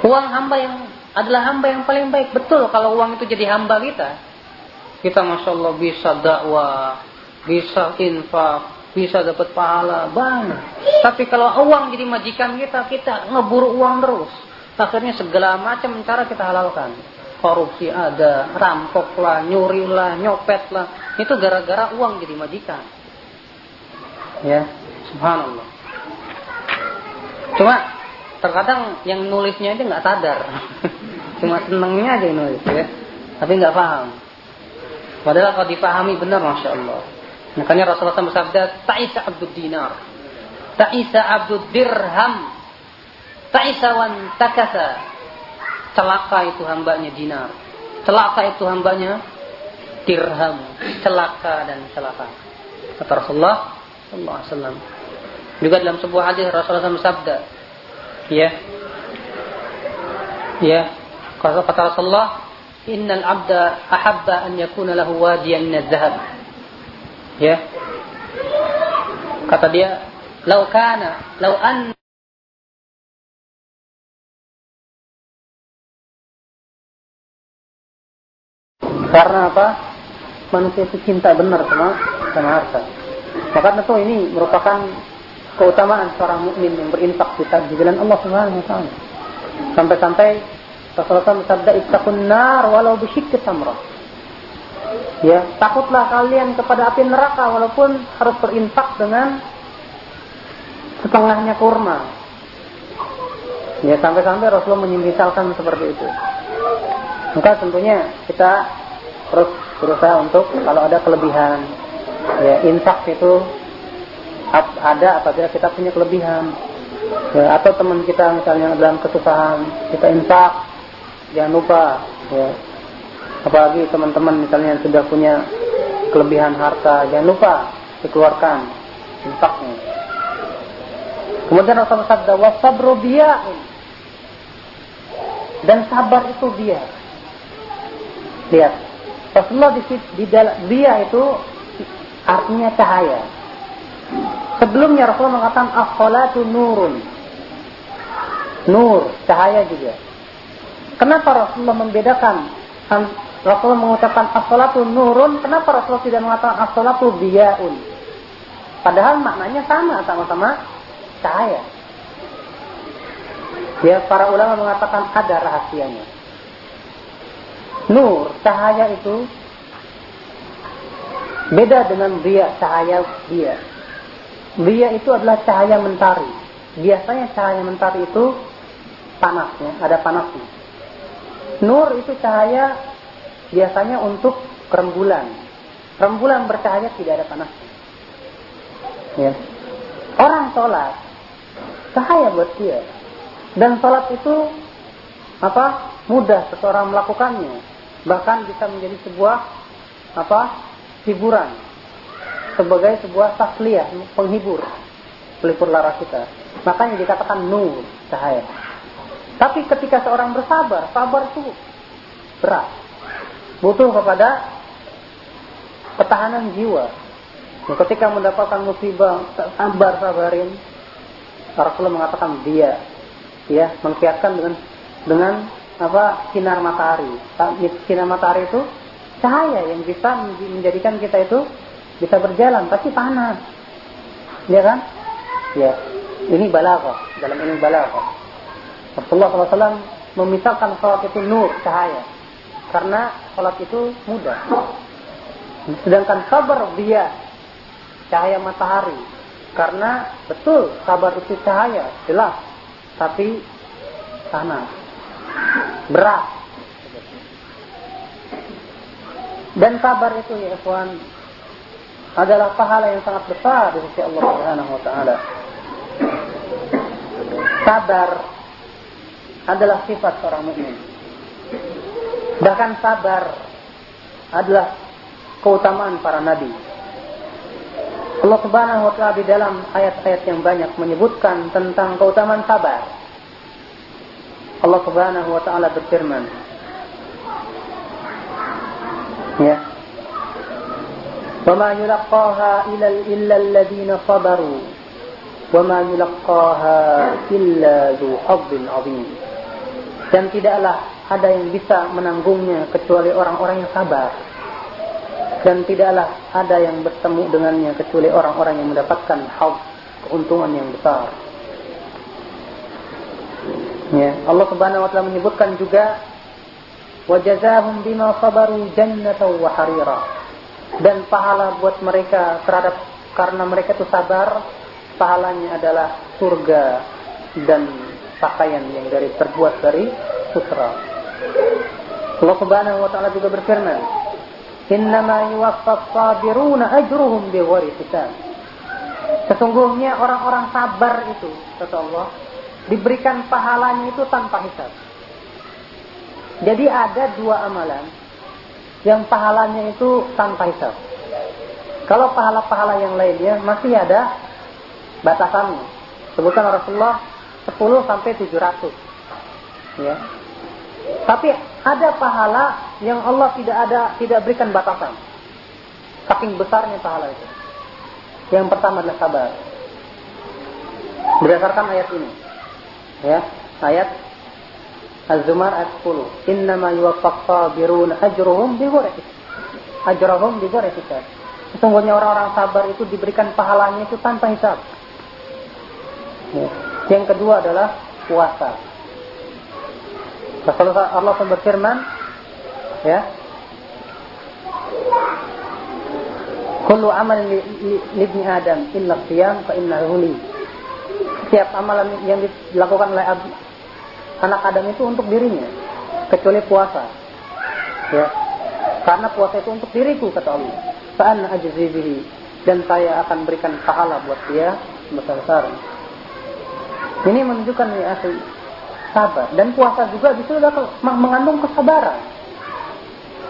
B: Uang hamba yang adalah hamba yang paling baik. Betul kalau uang itu jadi hamba kita. Kita masya Allah bisa dakwah, bisa infak, bisa dapat pahala banyak. Tapi kalau uang jadi majikan kita, kita ngeburu uang terus. Akhirnya segala macam cara kita halalkan. Korupsi ada, rampok lah, nyuri lah, nyopet lah. Itu gara-gara uang jadi majikan. Ya, subhanallah. Cuma terkadang yang nulisnya itu nggak sadar. Cuma senengnya aja nulis ya. Tapi nggak paham. Padahal kalau dipahami benar, masya Allah. Makanya Rasulullah SAW bersabda, Ta'isa abdud dinar. Ta'isa abdud dirham. Ta'isa wan takasa. Celaka itu hambanya dinar. Celaka itu hambanya dirham. Celaka dan celaka. Kata Rasulullah SAW. Juga dalam sebuah hadis Rasulullah SAW bersabda, ya, ya, kata Rasulullah, Innal abda ahabba an yakuna lahu wadiyan min zahab Ya. Kata dia, "Lau kana, lau an Karena apa? Manusia itu cinta benar sama sama harta. Maka tentu ini merupakan keutamaan seorang mukmin yang berinfak di jalan Allah Subhanahu wa taala. Sampai-sampai Rasulullah bersabda, "Ittaqun nar walau bisyikki tamrah." Ya, takutlah kalian kepada api neraka walaupun harus berinfak dengan setengahnya kurma. Ya, sampai-sampai Rasulullah menyimisalkan seperti itu. Maka tentunya kita terus berusaha untuk kalau ada kelebihan, ya infak itu ada apabila kita punya kelebihan. Ya, atau teman kita misalnya dalam kesusahan, kita infak, jangan lupa ya, apalagi teman-teman misalnya yang sudah punya kelebihan harta jangan lupa dikeluarkan infaknya. Kemudian Rasulullah sabda biya'in. Dan sabar itu dia. Lihat Rasulullah di, di dalam dia itu artinya cahaya sebelumnya Rasulullah mengatakan akholatu nurun nur cahaya juga kenapa Rasulullah membedakan Rasulullah mengucapkan as-salatu nurun, kenapa Rasulullah tidak mengatakan as-salatu biyaun? Padahal maknanya sama, sama-sama cahaya. Ya, para ulama mengatakan ada rahasianya. Nur, cahaya itu beda dengan dia, cahaya dia. Dia itu adalah cahaya mentari. Biasanya cahaya mentari itu panasnya, ada panasnya. Nur itu cahaya biasanya untuk rembulan. Rembulan bercahaya tidak ada panasnya. Ya. Orang sholat, cahaya buat dia. Dan sholat itu apa mudah seseorang melakukannya. Bahkan bisa menjadi sebuah apa hiburan sebagai sebuah tasliyah penghibur pelipur lara kita. Makanya dikatakan nur cahaya. Tapi ketika seorang bersabar, sabar itu berat butuh kepada ketahanan jiwa. Ya, ketika mendapatkan musibah, sabar sabarin. Rasulullah mengatakan dia, ya, mengkiaskan dengan dengan apa sinar matahari. Sinar matahari itu cahaya yang bisa menjadikan kita itu bisa berjalan, pasti panas. Ya kan? Ya. Ini balaghah, dalam ini balaghah. Rasulullah SAW memisalkan salat itu nur, cahaya. Karena sholat itu mudah. Sedangkan sabar dia cahaya matahari. Karena betul sabar itu cahaya, jelas. Tapi panas. Berat. Dan sabar itu ya ikhwan adalah pahala yang sangat besar di sisi Allah Subhanahu wa taala. Sabar adalah sifat seorang mukmin. Bahkan sabar adalah keutamaan para nabi. Allah Subhanahu wa taala di dalam ayat-ayat yang banyak menyebutkan tentang keutamaan sabar. Allah Subhanahu wa taala berfirman, ya. وما يلقاها إلا الذين صبروا وما يلقاها إلا ذو حظ عظيم dan tidaklah ada yang bisa menanggungnya kecuali orang-orang yang sabar. Dan tidaklah ada yang bertemu dengannya kecuali orang-orang yang mendapatkan hal keuntungan yang besar. Ya, Allah Subhanahu wa taala menyebutkan juga wajazahum bima sabaru jannatan wa harira. Dan pahala buat mereka terhadap karena mereka itu sabar, pahalanya adalah surga dan pakaian yang dari terbuat dari sutra. Allah Subhanahu wa taala juga berfirman, "Innama yuwaffas sabiruna ajruhum bighairi hisab." Sesungguhnya orang-orang sabar itu, kata Allah, diberikan pahalanya itu tanpa hisab. Jadi ada dua amalan yang pahalanya itu tanpa hisab. Kalau pahala-pahala yang lainnya masih ada batasannya. Sebutkan Rasulullah 10 sampai 700. Ya. Tapi ada pahala yang Allah tidak ada tidak berikan batasan. Saking besarnya pahala itu. Yang pertama adalah sabar. Berdasarkan ayat ini. Ya, ayat Az-Zumar ayat 10. Innama yuwaffaq sabirun ajruhum bighairi ajrahum bighairi hisab. Sesungguhnya orang-orang sabar itu diberikan pahalanya itu tanpa hisab. Ya. Yang kedua adalah puasa. Rasulullah Allah berfirman, ya, Kullu amal li, ibni Adam illa qiyam fa innahu li. Setiap amalan yang dilakukan oleh anak Adam itu untuk dirinya, kecuali puasa. Ya. Karena puasa itu untuk diriku kata Allah. Fa anna ajzi bihi dan saya akan berikan pahala buat dia besar-besaran. Ini menunjukkan ya asli sabar dan puasa juga bisa mengandung kesabaran.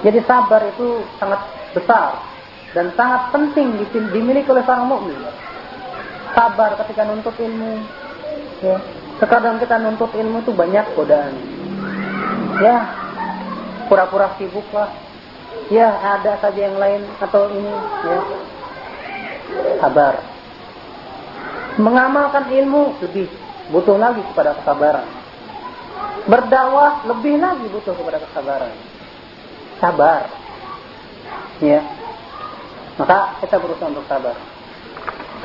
B: Jadi sabar itu sangat besar dan sangat penting dimiliki oleh seorang mukmin. Sabar ketika nuntut ilmu. Ya. Terkadang kita nuntut ilmu itu banyak godaan. Ya, pura-pura sibuk lah. Ya, ada saja yang lain atau ini. Ya. Sabar. Mengamalkan ilmu lebih butuh lagi kepada kesabaran. Berdakwah lebih lagi butuh kepada kesabaran. Sabar. Ya, maka kita berusaha untuk sabar.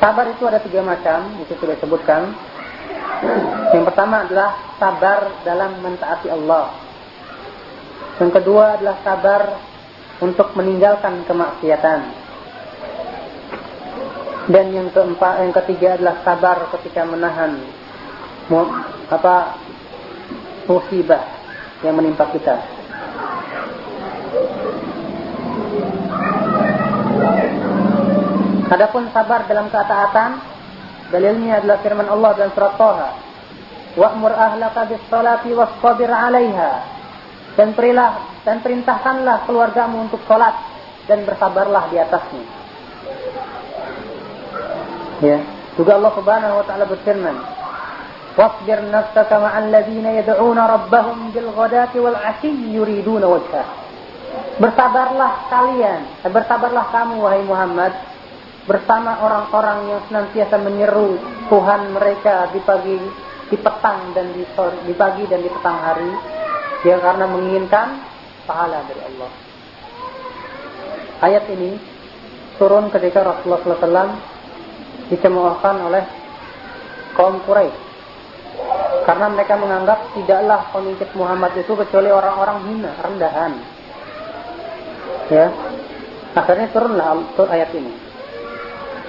B: Sabar itu ada tiga macam, itu sudah disebutkan. Yang pertama adalah sabar dalam mentaati Allah. Yang kedua adalah sabar untuk meninggalkan kemaksiatan. Dan yang keempat, yang ketiga adalah sabar ketika menahan apa musibah yang menimpa kita. Adapun sabar dalam ketaatan, dalilnya adalah firman Allah dalam surat Thaha. Wa'mur ahlaka bis-salati was-sabir 'alaiha. Dan perilah dan perintahkanlah keluargamu untuk salat dan bersabarlah di atasnya. Ya, juga Allah Subhanahu wa taala berfirman, "Wasbir nafsaka ma'al ladzina yad'una rabbahum bil ghadati wal 'ashiyyi yuriduna wajhah." Bersabarlah kalian, bersabarlah kamu wahai Muhammad bersama orang-orang yang senantiasa menyeru Tuhan mereka di pagi, di petang dan di sore, di pagi dan di petang hari, ya karena menginginkan pahala dari Allah. Ayat ini turun ketika Rasulullah SAW dicemoohkan oleh kaum Quraisy karena mereka menganggap tidaklah pengikut Muhammad itu kecuali orang-orang hina, rendahan. Ya, akhirnya turunlah ayat ini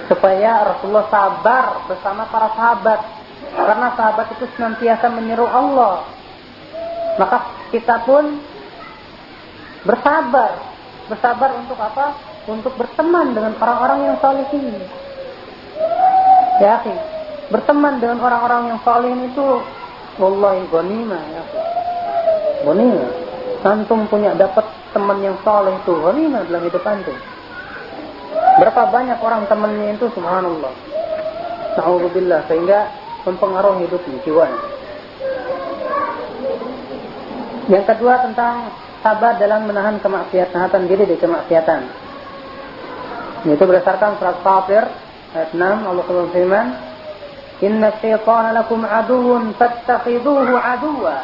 B: supaya Rasulullah sabar bersama para sahabat. Karena sahabat itu senantiasa menyeru Allah. Maka kita pun bersabar. Bersabar untuk apa? Untuk berteman dengan orang-orang yang saleh ini. Ya akhi. Berteman dengan orang-orang yang saleh itu wallahi ghanimah ya akhi. Ghanimah punya dapat teman yang saleh itu ghanimah dalam hidup antum Berapa banyak orang temannya itu subhanallah. Na'udzubillah sehingga mempengaruhi hidupnya, jiwanya. Yang kedua tentang sabar dalam menahan kemaksiatan diri dari kemaksiatan. Itu berdasarkan surat Fatir ayat 6 Allah berfirman, "Inna syaitana lakum aduwwun fattakhidhuhu aduwwa.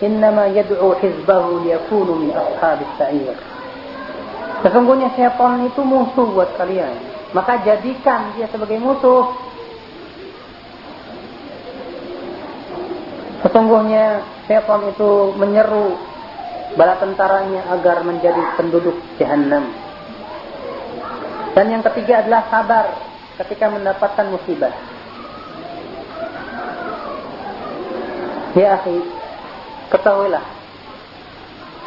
B: Innama yad'u hizbahu liyakunu min ashabis sa'ir." Sesungguhnya syaitan itu musuh buat kalian. Maka jadikan dia sebagai musuh. Sesungguhnya syaitan itu menyeru bala tentaranya agar menjadi penduduk jahanam. Dan yang ketiga adalah sabar ketika mendapatkan musibah. Ya akhi, ketahuilah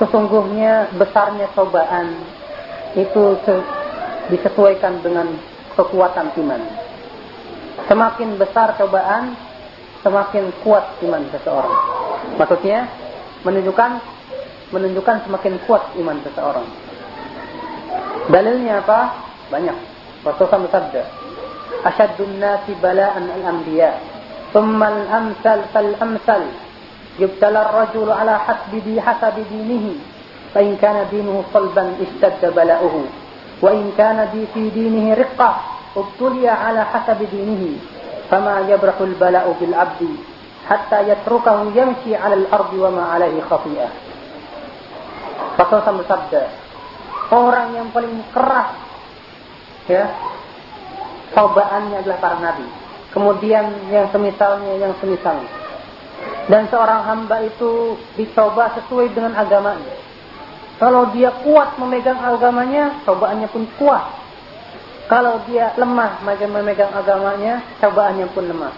B: sesungguhnya besarnya cobaan itu disesuaikan dengan kekuatan iman. Semakin besar cobaan, semakin kuat iman seseorang. Maksudnya menunjukkan menunjukkan semakin kuat iman seseorang. Dalilnya apa? Banyak. Rasulullah bersabda, "Asyaddun nasi bala'an al-anbiya, thumma al-amsal fal-amsal, yubtala ar-rajulu ala hasbi hasabi dinihi." فإن كان دينه صلبا اشتد بلاؤه وإن كان دي في دينه رقة ابتلي على حسب دينه فما يبرح البلاء بالعبد حتى يتركه يمشي على الأرض وما عليه خطيئة Rasul bersabda, orang yang paling keras ya cobaannya adalah para nabi. kemudian yang semisalnya, yang semisalnya. Dan seorang hamba itu dicoba sesuai dengan agamanya. Kalau dia kuat memegang agamanya, cobaannya pun kuat. Kalau dia lemah memegang agamanya, cobaannya pun lemah.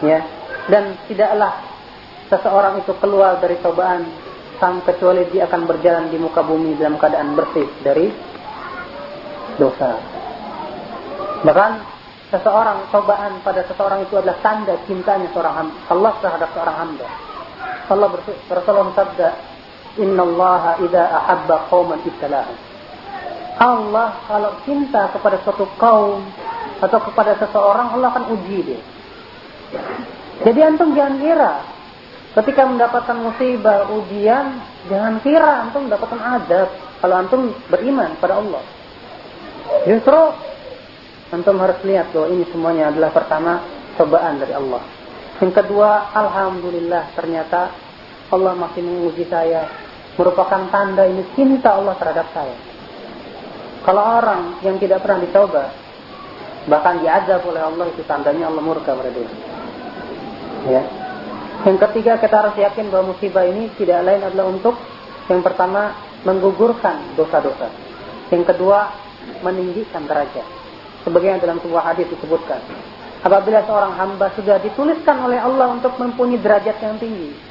B: Ya. Dan tidaklah seseorang itu keluar dari cobaan sampai kecuali dia akan berjalan di muka bumi dalam keadaan bersih dari dosa. Bahkan seseorang cobaan pada seseorang itu adalah tanda cintanya seorang Allah terhadap seorang hamba. Allah bersabda, Allah ahabba. Allah kalau cinta kepada suatu kaum atau kepada seseorang, Allah akan uji dia. Jadi antum jangan kira ketika mendapatkan musibah, ujian, jangan kira antum mendapatkan adab kalau antum beriman pada Allah. Justru antum harus lihat bahwa ini semuanya adalah pertama cobaan dari Allah. Yang kedua, alhamdulillah ternyata Allah masih menguji saya. Merupakan tanda ini cinta Allah terhadap saya. Kalau orang yang tidak pernah dicoba, bahkan diazab oleh Allah itu tandanya Allah murka pada. Ya. Yang ketiga kita harus yakin bahwa musibah ini tidak lain adalah untuk yang pertama menggugurkan dosa-dosa. Yang kedua meninggikan derajat. Sebagaimana dalam sebuah hadis disebutkan. Apabila seorang hamba sudah dituliskan oleh Allah untuk mempunyai derajat yang tinggi.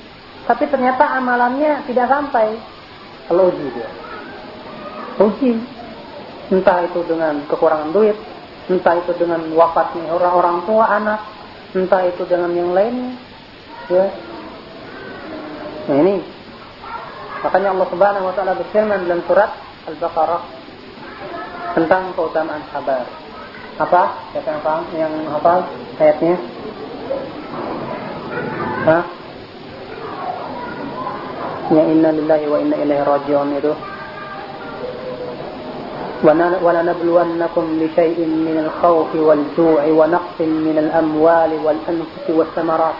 B: Tapi ternyata amalannya tidak sampai. Kalau uji dia. Uji. Entah itu dengan kekurangan duit. Entah itu dengan wafatnya orang-orang tua anak. Entah itu dengan yang lainnya. Ya. Nah ini. Makanya Allah Subhanahu wa taala berfirman dalam surat Al-Baqarah tentang keutamaan sabar. Apa? Siapa yang paham? Yang hafal ayatnya? Hah? Lillahi wa inna ilaihi raji'un itu. ولنبلونكم بشيء من الخوف والجوع ونقص من الأموال والأنفس والثمرات.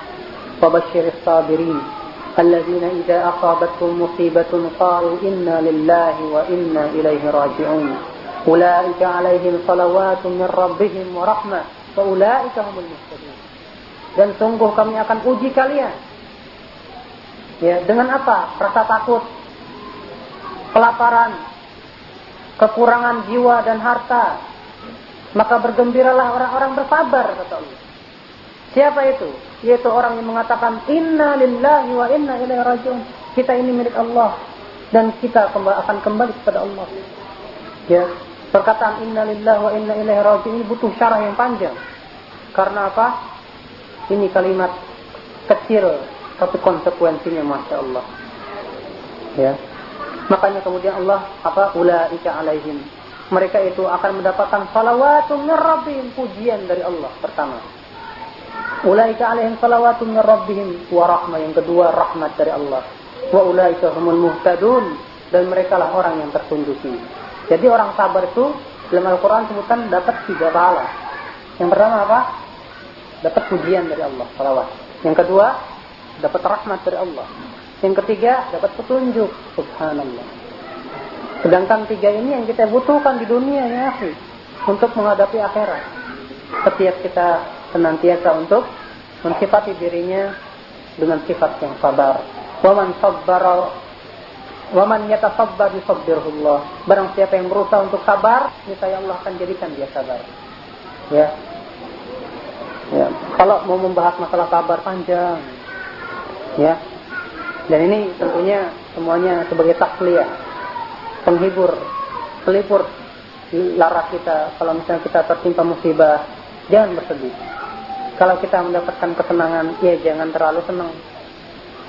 B: وبشر الصابرين الذين إذا أصابتهم مصيبة قالوا إنا لله وإنا إليه راجعون. أولئك عليهم صلوات من ربهم ورحمة. فأولئك هم المهتدون. Dan sungguh kami akan uji kalian. Ya dengan apa? Rasa takut kelaparan kekurangan jiwa dan harta. Maka bergembiralah orang-orang bersabar kata Allah. Siapa itu? Yaitu orang yang mengatakan inna lillahi wa inna ilaihi rajiun. Kita ini milik Allah. Dan kita akan kembali kepada Allah. Ya Perkataan inna lillahi wa inna ilaihi raji'un ini butuh syarah yang panjang. Karena apa? Ini kalimat kecil tapi konsekuensinya Masya Allah. Ya. Makanya kemudian Allah apa? Ulaika alaihim. Mereka itu akan mendapatkan salawatun min rabbihim. Pujian dari Allah pertama. Ulaika alaihim salawatun min rabbihim. Wa rahmah. Yang kedua rahmat dari Allah. Wa ulaika humul muhtadun. Dan mereka lah orang yang tertunjuki. Jadi orang sabar itu dalam Al-Quran sebutan dapat tiga pahala. Yang pertama apa? Dapat pujian dari Allah, salawat. Yang kedua, dapat rahmat dari Allah. Yang ketiga, dapat petunjuk. Subhanallah. Sedangkan tiga ini yang kita butuhkan di dunia ya. Untuk menghadapi akhirat. Setiap kita senantiasa untuk mensifati dirinya dengan sifat yang sabar. Wa man sabbara Waman yatasabbar yusabbirullah. Barang siapa yang berusaha untuk sabar, niscaya Allah akan jadikan dia sabar. Ya. Ya, kalau mau membahas masalah sabar panjang. Ya. Dan ini tentunya semuanya sebagai takliyah, penghibur, pelipur lara kita kalau misalnya kita tertimpa musibah, jangan bersedih. Kalau kita mendapatkan kesenangan, ya jangan terlalu senang.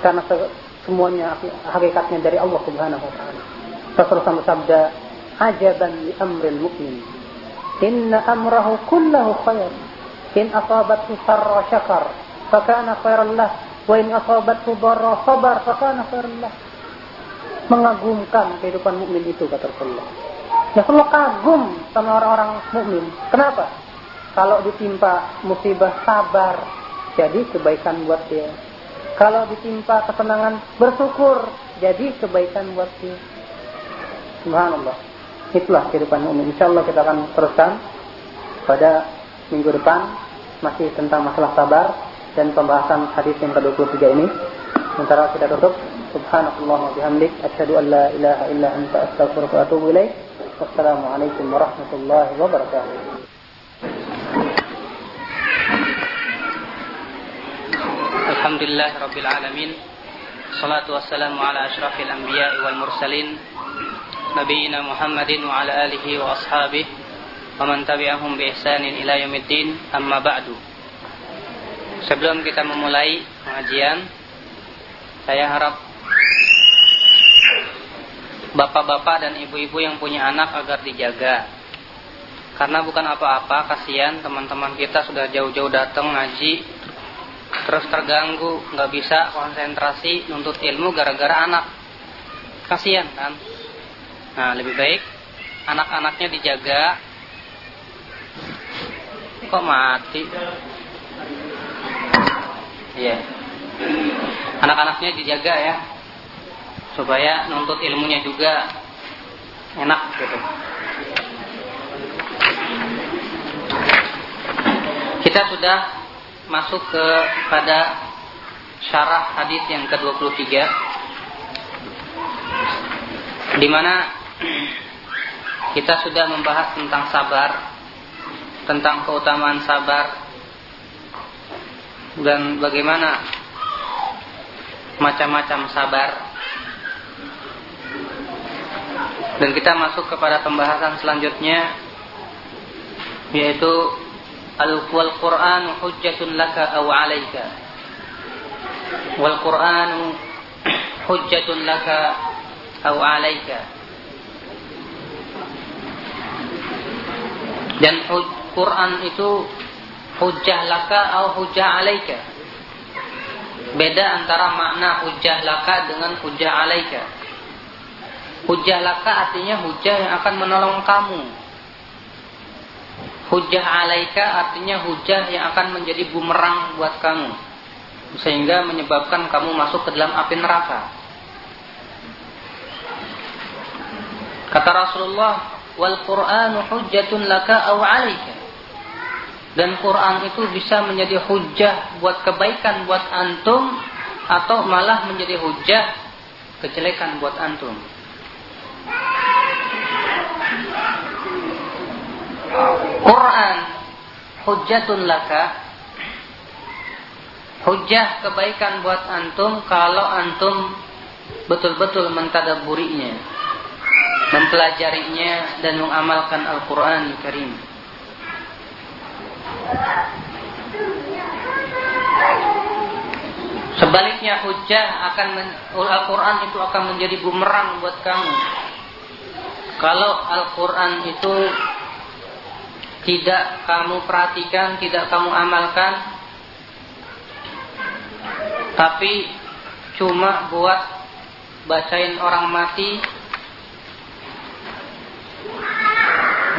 B: Karena semuanya hakikatnya dari Allah Subhanahu wa taala. Rasulullah bersabda, "Ajaban li amril mu'min. Inna amrahu kullahu khair. In asabathu sarra syakar, fakana khairan lah. Wa in asabathu darra sabar, khairan lah." Mengagumkan kehidupan mukmin itu kata Rasulullah. Ya Allah kagum sama orang-orang mukmin. Kenapa? Kalau ditimpa musibah sabar, jadi kebaikan buat dia kalau ditimpa kesenangan, bersyukur. Jadi kebaikan buat dia. Subhanallah. Itulah kehidupan umum. Insya Allah kita akan teruskan pada minggu depan
A: masih tentang masalah sabar dan pembahasan hadis yang ke-23 ini. Sementara kita tutup. Subhanallah wa bihamdik. Asyhadu an la ilaha illa anta astaghfiruka wa atubu ilaik. Wassalamualaikum warahmatullahi wabarakatuh. Alhamdulillah Rabbil Alamin Salatu wassalamu ala ashrafil anbiya wal mursalin Nabiina Muhammadin wa ala alihi wa ashabih Wa man tabi'ahum bi ihsanin ila yaumiddin Amma ba'du Sebelum kita memulai pengajian Saya harap Bapak-bapak dan ibu-ibu yang punya anak agar dijaga Karena bukan apa-apa Kasihan teman-teman kita sudah jauh-jauh datang ngaji terus terganggu, nggak bisa konsentrasi nuntut ilmu gara-gara anak. Kasihan kan? Nah, lebih baik anak-anaknya dijaga. Kok mati? Iya. Anak-anaknya dijaga ya. Supaya nuntut ilmunya juga enak gitu. Kita sudah masuk ke pada syarah hadis yang ke-23 di mana kita sudah membahas tentang sabar, tentang keutamaan sabar dan bagaimana macam-macam sabar. Dan kita masuk kepada pembahasan selanjutnya yaitu wal Quran hujjatun laka aw alayka wal Quran hujjatun laka aw alayka dan Quran itu hujjah laka atau hujjah alaika beda antara makna hujjah laka dengan hujjah alaika hujjah laka artinya hujjah yang akan menolong kamu Hujah alaika artinya hujah yang akan menjadi bumerang buat kamu. Sehingga menyebabkan kamu masuk ke dalam api neraka. Kata Rasulullah, wal Qur'anu hujjatun laka aw alaika. Dan Quran itu bisa menjadi hujah buat kebaikan buat antum atau malah menjadi hujah kejelekan buat antum. Quran hujjatun laka hujjah kebaikan buat antum kalau antum betul-betul mentadaburinya mempelajarinya dan mengamalkan Al-Quran Karim Sebaliknya hujjah akan Al-Quran itu akan menjadi bumerang buat kamu. Kalau Al-Quran itu tidak kamu perhatikan, tidak kamu amalkan, tapi cuma buat bacain orang mati,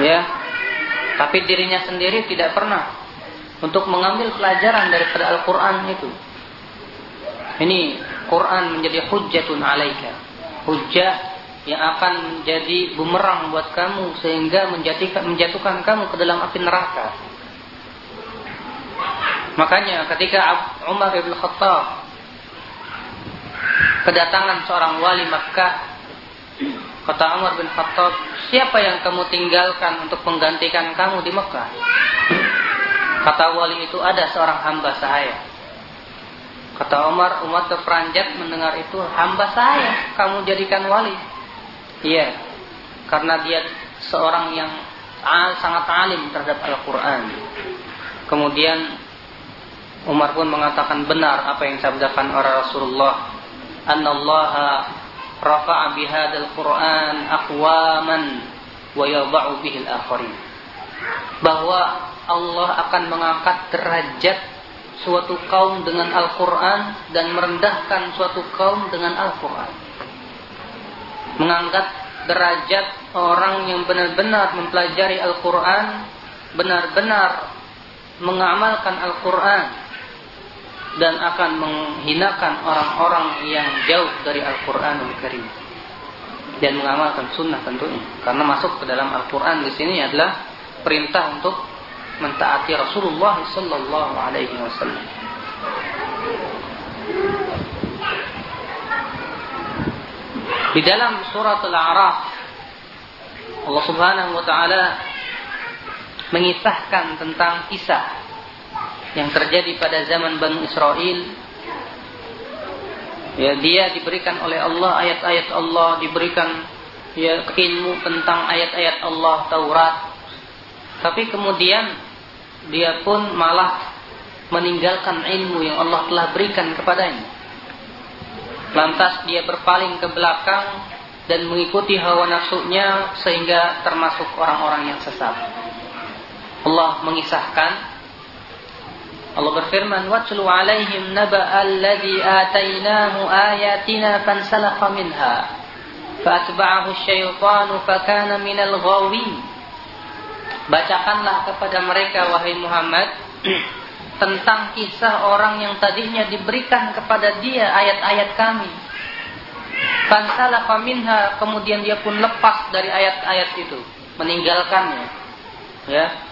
A: ya, tapi dirinya sendiri tidak pernah untuk mengambil pelajaran daripada Al-Quran itu. Ini Quran menjadi hujjatun alaika. Hujjah yang akan menjadi bumerang buat kamu sehingga menjadikan menjatuhkan kamu ke dalam api neraka. Makanya ketika Umar bin Khattab kedatangan seorang wali Makkah, kata Umar bin Khattab, siapa yang kamu tinggalkan untuk menggantikan kamu di Makkah? Kata wali itu ada seorang hamba saya. Kata Umar, umat terperanjat mendengar itu, hamba saya, kamu jadikan wali. Iya, karena dia seorang yang sangat alim terhadap Al-Quran. Kemudian Umar pun mengatakan benar apa yang disabdakan oleh Rasulullah. Annallaha rafa'a bihadal Quran aqwaman wa yadha'u. Bahwa Allah akan mengangkat derajat suatu kaum dengan Al-Quran dan merendahkan suatu kaum dengan Al-Quran mengangkat derajat orang yang benar-benar mempelajari Al-Quran, benar-benar mengamalkan Al-Quran, dan akan menghinakan orang-orang yang jauh dari Al-Quran Al-Karim dan mengamalkan sunnah tentunya karena masuk ke dalam Al-Quran di sini adalah perintah untuk
B: mentaati Rasulullah sallallahu alaihi wasallam. Di dalam surat Al-A'raf Allah Subhanahu wa taala mengisahkan tentang kisah yang terjadi pada zaman Bani Israel. Ya, dia diberikan oleh Allah ayat-ayat Allah, diberikan ya ilmu tentang ayat-ayat Allah Taurat. Tapi kemudian dia pun malah meninggalkan ilmu yang Allah telah berikan kepadanya. Lantas dia berpaling ke belakang dan mengikuti hawa nafsunya sehingga termasuk orang-orang yang sesat. Allah mengisahkan Allah berfirman watlu alaihim naba alladhi atainahu ayatina fansalakha minha fatba'ahu syaitanu fakana minal ghawin Bacakanlah kepada mereka wahai Muhammad tentang kisah orang yang tadinya diberikan kepada dia ayat-ayat kami. Fansalakha minha kemudian dia pun lepas dari ayat-ayat itu meninggalkannya. Ya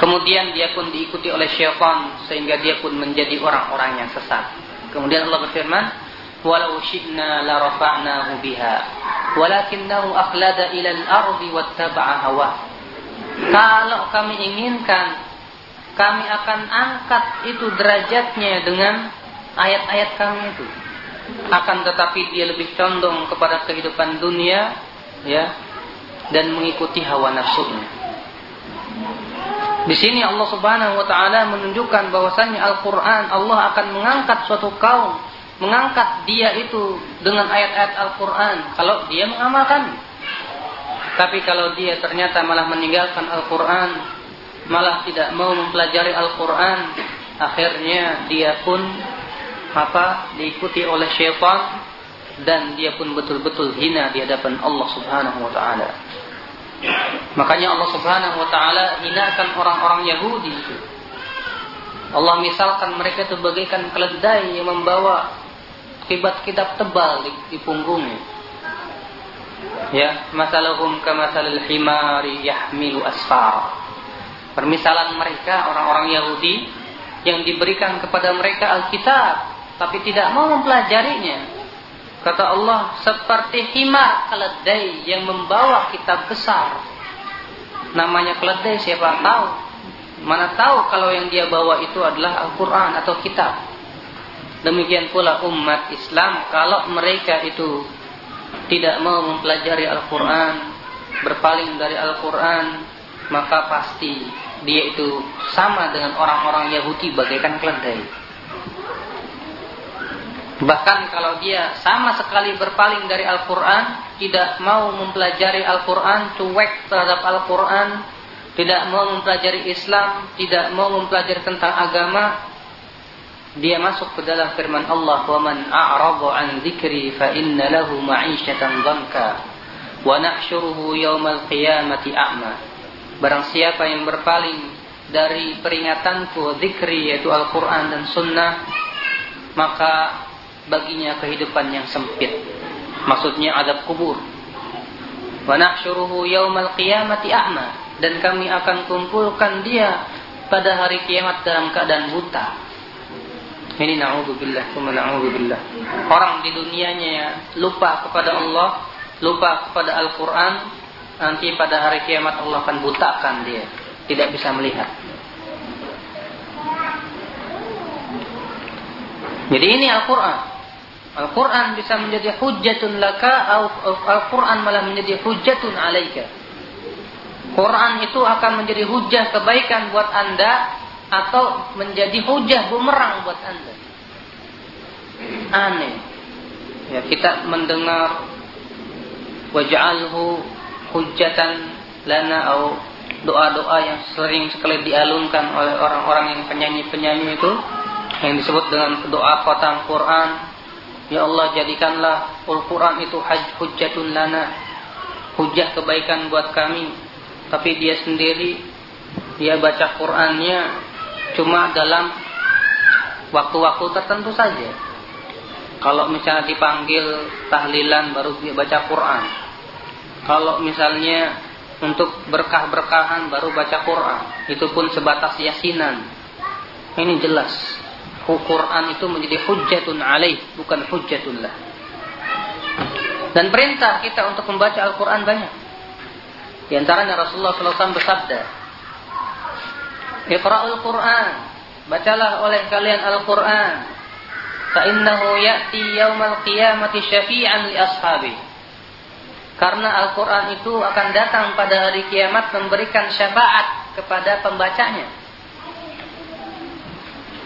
B: Kemudian dia pun diikuti oleh syaitan sehingga dia pun menjadi orang-orang yang sesat. Kemudian Allah berfirman, "Walau syi'na la rafa'nahu biha, walakinnahu akhlada ila al-ardi wattaba'a hawa." Kalau kami inginkan, kami akan angkat itu derajatnya dengan ayat-ayat kami itu. Akan tetapi dia lebih condong kepada kehidupan dunia, ya, dan mengikuti hawa nafsunya. Di sini Allah Subhanahu wa taala menunjukkan bahwasannya Al-Qur'an Allah akan mengangkat suatu kaum, mengangkat dia itu dengan ayat-ayat Al-Qur'an kalau dia mengamalkan. Tapi kalau dia ternyata malah meninggalkan Al-Qur'an, malah tidak mau mempelajari Al-Qur'an, akhirnya dia pun apa diikuti oleh syaitan dan dia pun betul-betul hina di hadapan Allah Subhanahu wa taala. Makanya Allah Subhanahu wa taala hinakan orang-orang Yahudi. Allah misalkan mereka itu bagaikan keledai yang membawa kitab-kitab tebal di, di punggungnya. Ya, masalahum kamasalil himari yahmilu asfar. Permisalan mereka orang-orang Yahudi yang diberikan kepada mereka Alkitab tapi tidak mau mempelajarinya Kata Allah, seperti himar keledai yang membawa kitab besar. Namanya keledai siapa tahu. Mana tahu kalau yang dia bawa itu adalah Al-Quran atau kitab. Demikian pula umat Islam kalau mereka itu tidak mau mempelajari Al-Quran, berpaling dari Al-Quran, maka pasti dia itu sama dengan orang-orang Yahudi bagaikan keledai. Bahkan kalau dia sama sekali berpaling dari Al-Quran, tidak mau mempelajari Al-Quran, cuek terhadap Al-Quran, tidak mau mempelajari Islam, tidak mau mempelajari tentang agama, dia masuk ke dalam firman Allah, وَمَنْ أَعْرَضُ عَنْ ذِكْرِي فَإِنَّ لَهُ مَعِيشَةً ضَنْكَ وَنَحْشُرُهُ يَوْمَ الْقِيَامَةِ أَعْمَى Barang siapa yang berpaling dari peringatanku, zikri, yaitu Al-Quran dan Sunnah, maka baginya kehidupan yang sempit. Maksudnya adab kubur. Wa nahsyuruhu yaumal qiyamati a'ma dan kami akan kumpulkan dia pada hari kiamat dalam keadaan buta. Ini na'udzubillah, kuma na'udzubillah. Orang di dunianya lupa kepada Allah, lupa kepada Al-Quran, nanti pada hari kiamat Allah akan butakan dia. Tidak bisa melihat. Jadi ini Al-Quran. Al-Quran bisa menjadi hujatun laka Al-Quran malah menjadi hujatun alaika. Quran itu akan menjadi hujah kebaikan buat anda atau menjadi hujah bumerang buat anda. Aneh. Ya, kita mendengar waj'alhu hujatan lana atau doa-doa yang sering sekali dialunkan oleh orang-orang yang penyanyi-penyanyi itu yang disebut dengan doa khatam Quran Ya Allah jadikanlah Al-Quran itu hujjatun lana Hujah kebaikan buat kami Tapi dia sendiri Dia baca Qurannya Cuma dalam Waktu-waktu tertentu saja Kalau misalnya dipanggil Tahlilan baru dia baca Quran Kalau misalnya untuk berkah-berkahan baru baca Quran. Itu pun sebatas yasinan. Ini jelas. Quran itu menjadi hujjatun alaih, bukan hujjatun lah. Dan perintah kita untuk membaca Al-Quran banyak. Di antaranya Rasulullah SAW bersabda, Iqra'ul Quran, bacalah oleh kalian Al-Quran, fa'innahu ya'ti yawmal qiyamati syafi'an li ashabi. Karena Al-Quran itu akan datang pada hari kiamat memberikan syafaat kepada pembacanya.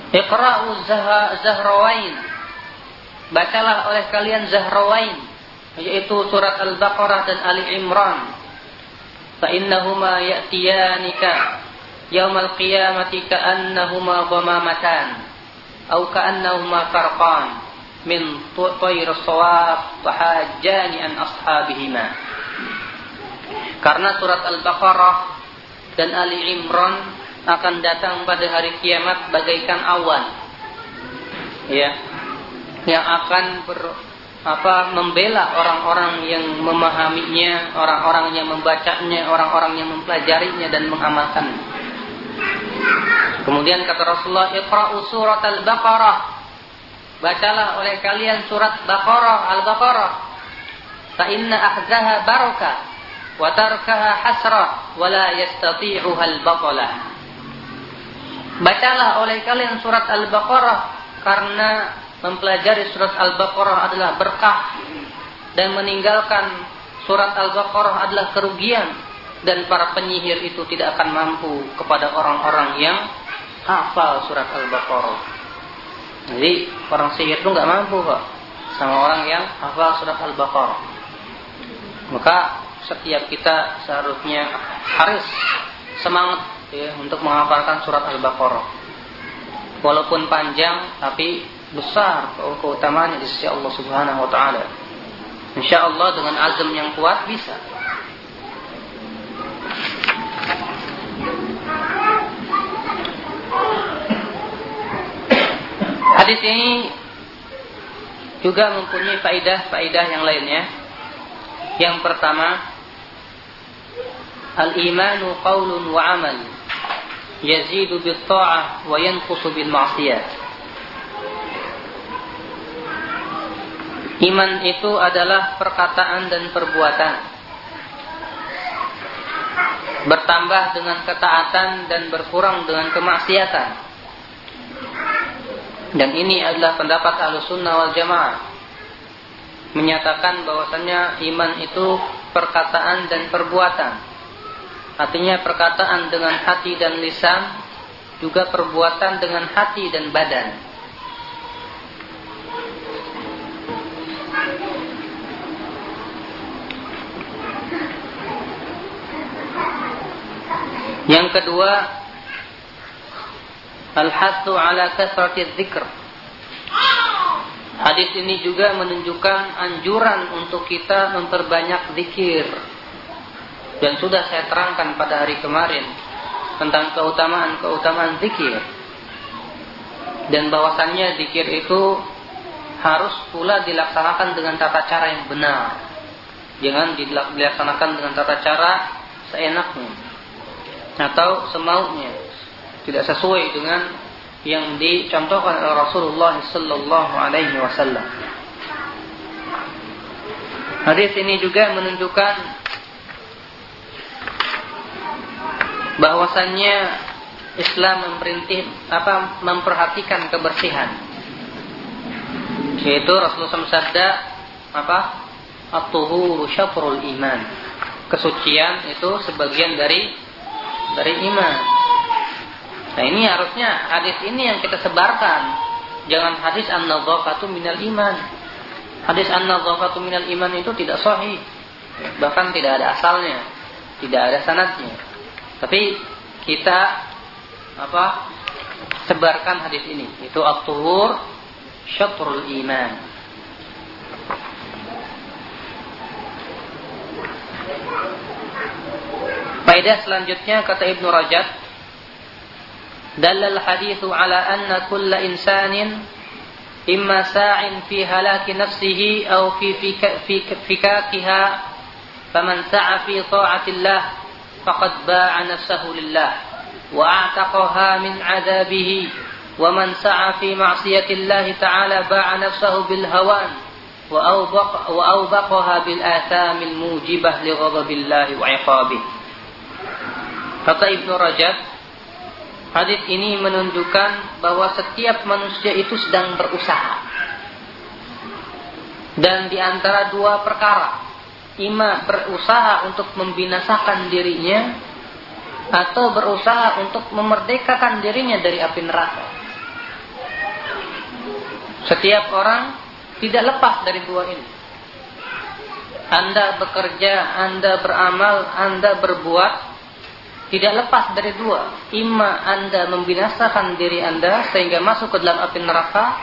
B: Iqra'u zahrawain. Bacalah oleh kalian zahrawain. Yaitu surat Al-Baqarah dan Ali Imran. Fa'innahuma ya'tiyanika yaumal qiyamati ka'annahuma dhamamatan. Atau ka'annahuma farqan. Min tu'ayr sawab tahajjani an ashabihima. Karena surat Al-Baqarah dan Ali Imran akan datang pada hari kiamat bagaikan awan ya yang akan ber, apa membela orang-orang yang memahaminya, orang-orang yang membacanya, orang-orang yang mempelajarinya dan mengamalkan. Kemudian kata Rasulullah, "Iqra'u surat Al-Baqarah." Bacalah oleh kalian surat Baqarah, Al-Baqarah. Fa inna ahzaha barakah wa tarkaha hasrah wa la yastati'uha al-batalah. Bacalah oleh kalian surat Al-Baqarah karena mempelajari surat Al-Baqarah adalah berkah dan meninggalkan surat Al-Baqarah adalah kerugian dan para penyihir itu tidak akan mampu kepada orang-orang yang hafal surat Al-Baqarah. Jadi orang sihir itu nggak mampu kok sama orang yang hafal surat Al-Baqarah. Maka setiap kita seharusnya harus semangat ya, untuk menghafalkan surat Al-Baqarah. Walaupun panjang tapi besar keutamaannya di sisi Allah Subhanahu wa taala. Insya Allah dengan azam yang kuat bisa. Hadis ini juga mempunyai faidah-faidah yang lainnya. Yang pertama, al-imanu qaulun wa amal yazidu bil ta'ah wa yanqusu bil ma'siyah. Iman itu adalah perkataan dan perbuatan. Bertambah dengan ketaatan dan berkurang dengan kemaksiatan. Dan ini adalah pendapat Ahlussunnah wal Jamaah. Menyatakan bahwasannya iman itu perkataan dan perbuatan Artinya perkataan dengan hati dan lisan juga perbuatan dengan hati dan badan. Yang kedua, al-hasu ala kasrati dzikr. Hadis ini juga menunjukkan anjuran untuk kita memperbanyak zikir dan sudah saya terangkan pada hari kemarin tentang keutamaan-keutamaan zikir. Dan bahwasannya zikir itu harus pula dilaksanakan dengan tata cara yang benar. Jangan dilaksanakan dengan tata cara seenaknya atau semaunya. Tidak sesuai dengan yang dicontohkan oleh Rasulullah sallallahu alaihi wasallam. Hadis ini juga menunjukkan bahwasannya Islam memperintih apa memperhatikan kebersihan. Yaitu Rasulullah sabda apa? At-tuhuru syatrul iman. Kesucian itu sebagian dari dari iman. Nah, ini harusnya hadis ini yang kita sebarkan. Jangan hadis an-nadhafatu minal iman. Hadis an-nadhafatu minal iman itu tidak sahih. Bahkan tidak ada asalnya, tidak ada sanadnya. Tapi kita apa? Sebarkan hadis ini. Itu at-tuhur syatrul iman. Faedah selanjutnya kata Ibnu Rajab Dalal hadithu ala anna kulla insanin imma sa'in fi halaki nafsihi atau fi fikakiha faman sa'a fi ta'atillah faqad ba'a nafsahu lillah wa a'taqaha min 'adabihi wa man sa'a fi ma'siyatillah ta'ala ba'a nafsahu bil hawan wa awbaq wa awbaqaha bil athamil mujibah li ghadabillah wa 'iqabih. Kata Ibnu Rajab hadis ini menunjukkan bahwa setiap manusia itu sedang berusaha. Dan di antara dua perkara ima berusaha untuk membinasakan dirinya atau berusaha untuk memerdekakan dirinya dari api neraka. Setiap orang tidak lepas dari dua ini. Anda bekerja, Anda beramal, Anda berbuat tidak lepas dari dua. Ima Anda membinasakan diri Anda sehingga masuk ke dalam api neraka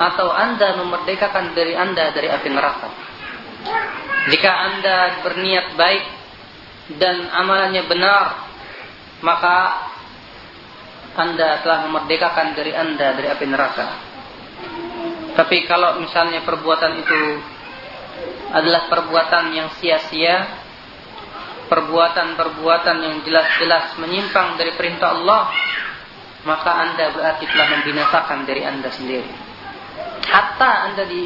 B: atau Anda memerdekakan diri Anda dari api neraka. Jika Anda berniat baik dan amalannya benar, maka Anda telah memerdekakan diri Anda dari api neraka. Tapi kalau misalnya perbuatan itu adalah perbuatan yang sia-sia, perbuatan-perbuatan yang jelas-jelas menyimpang dari perintah Allah, maka Anda berarti telah membinasakan diri Anda sendiri hatta Anda di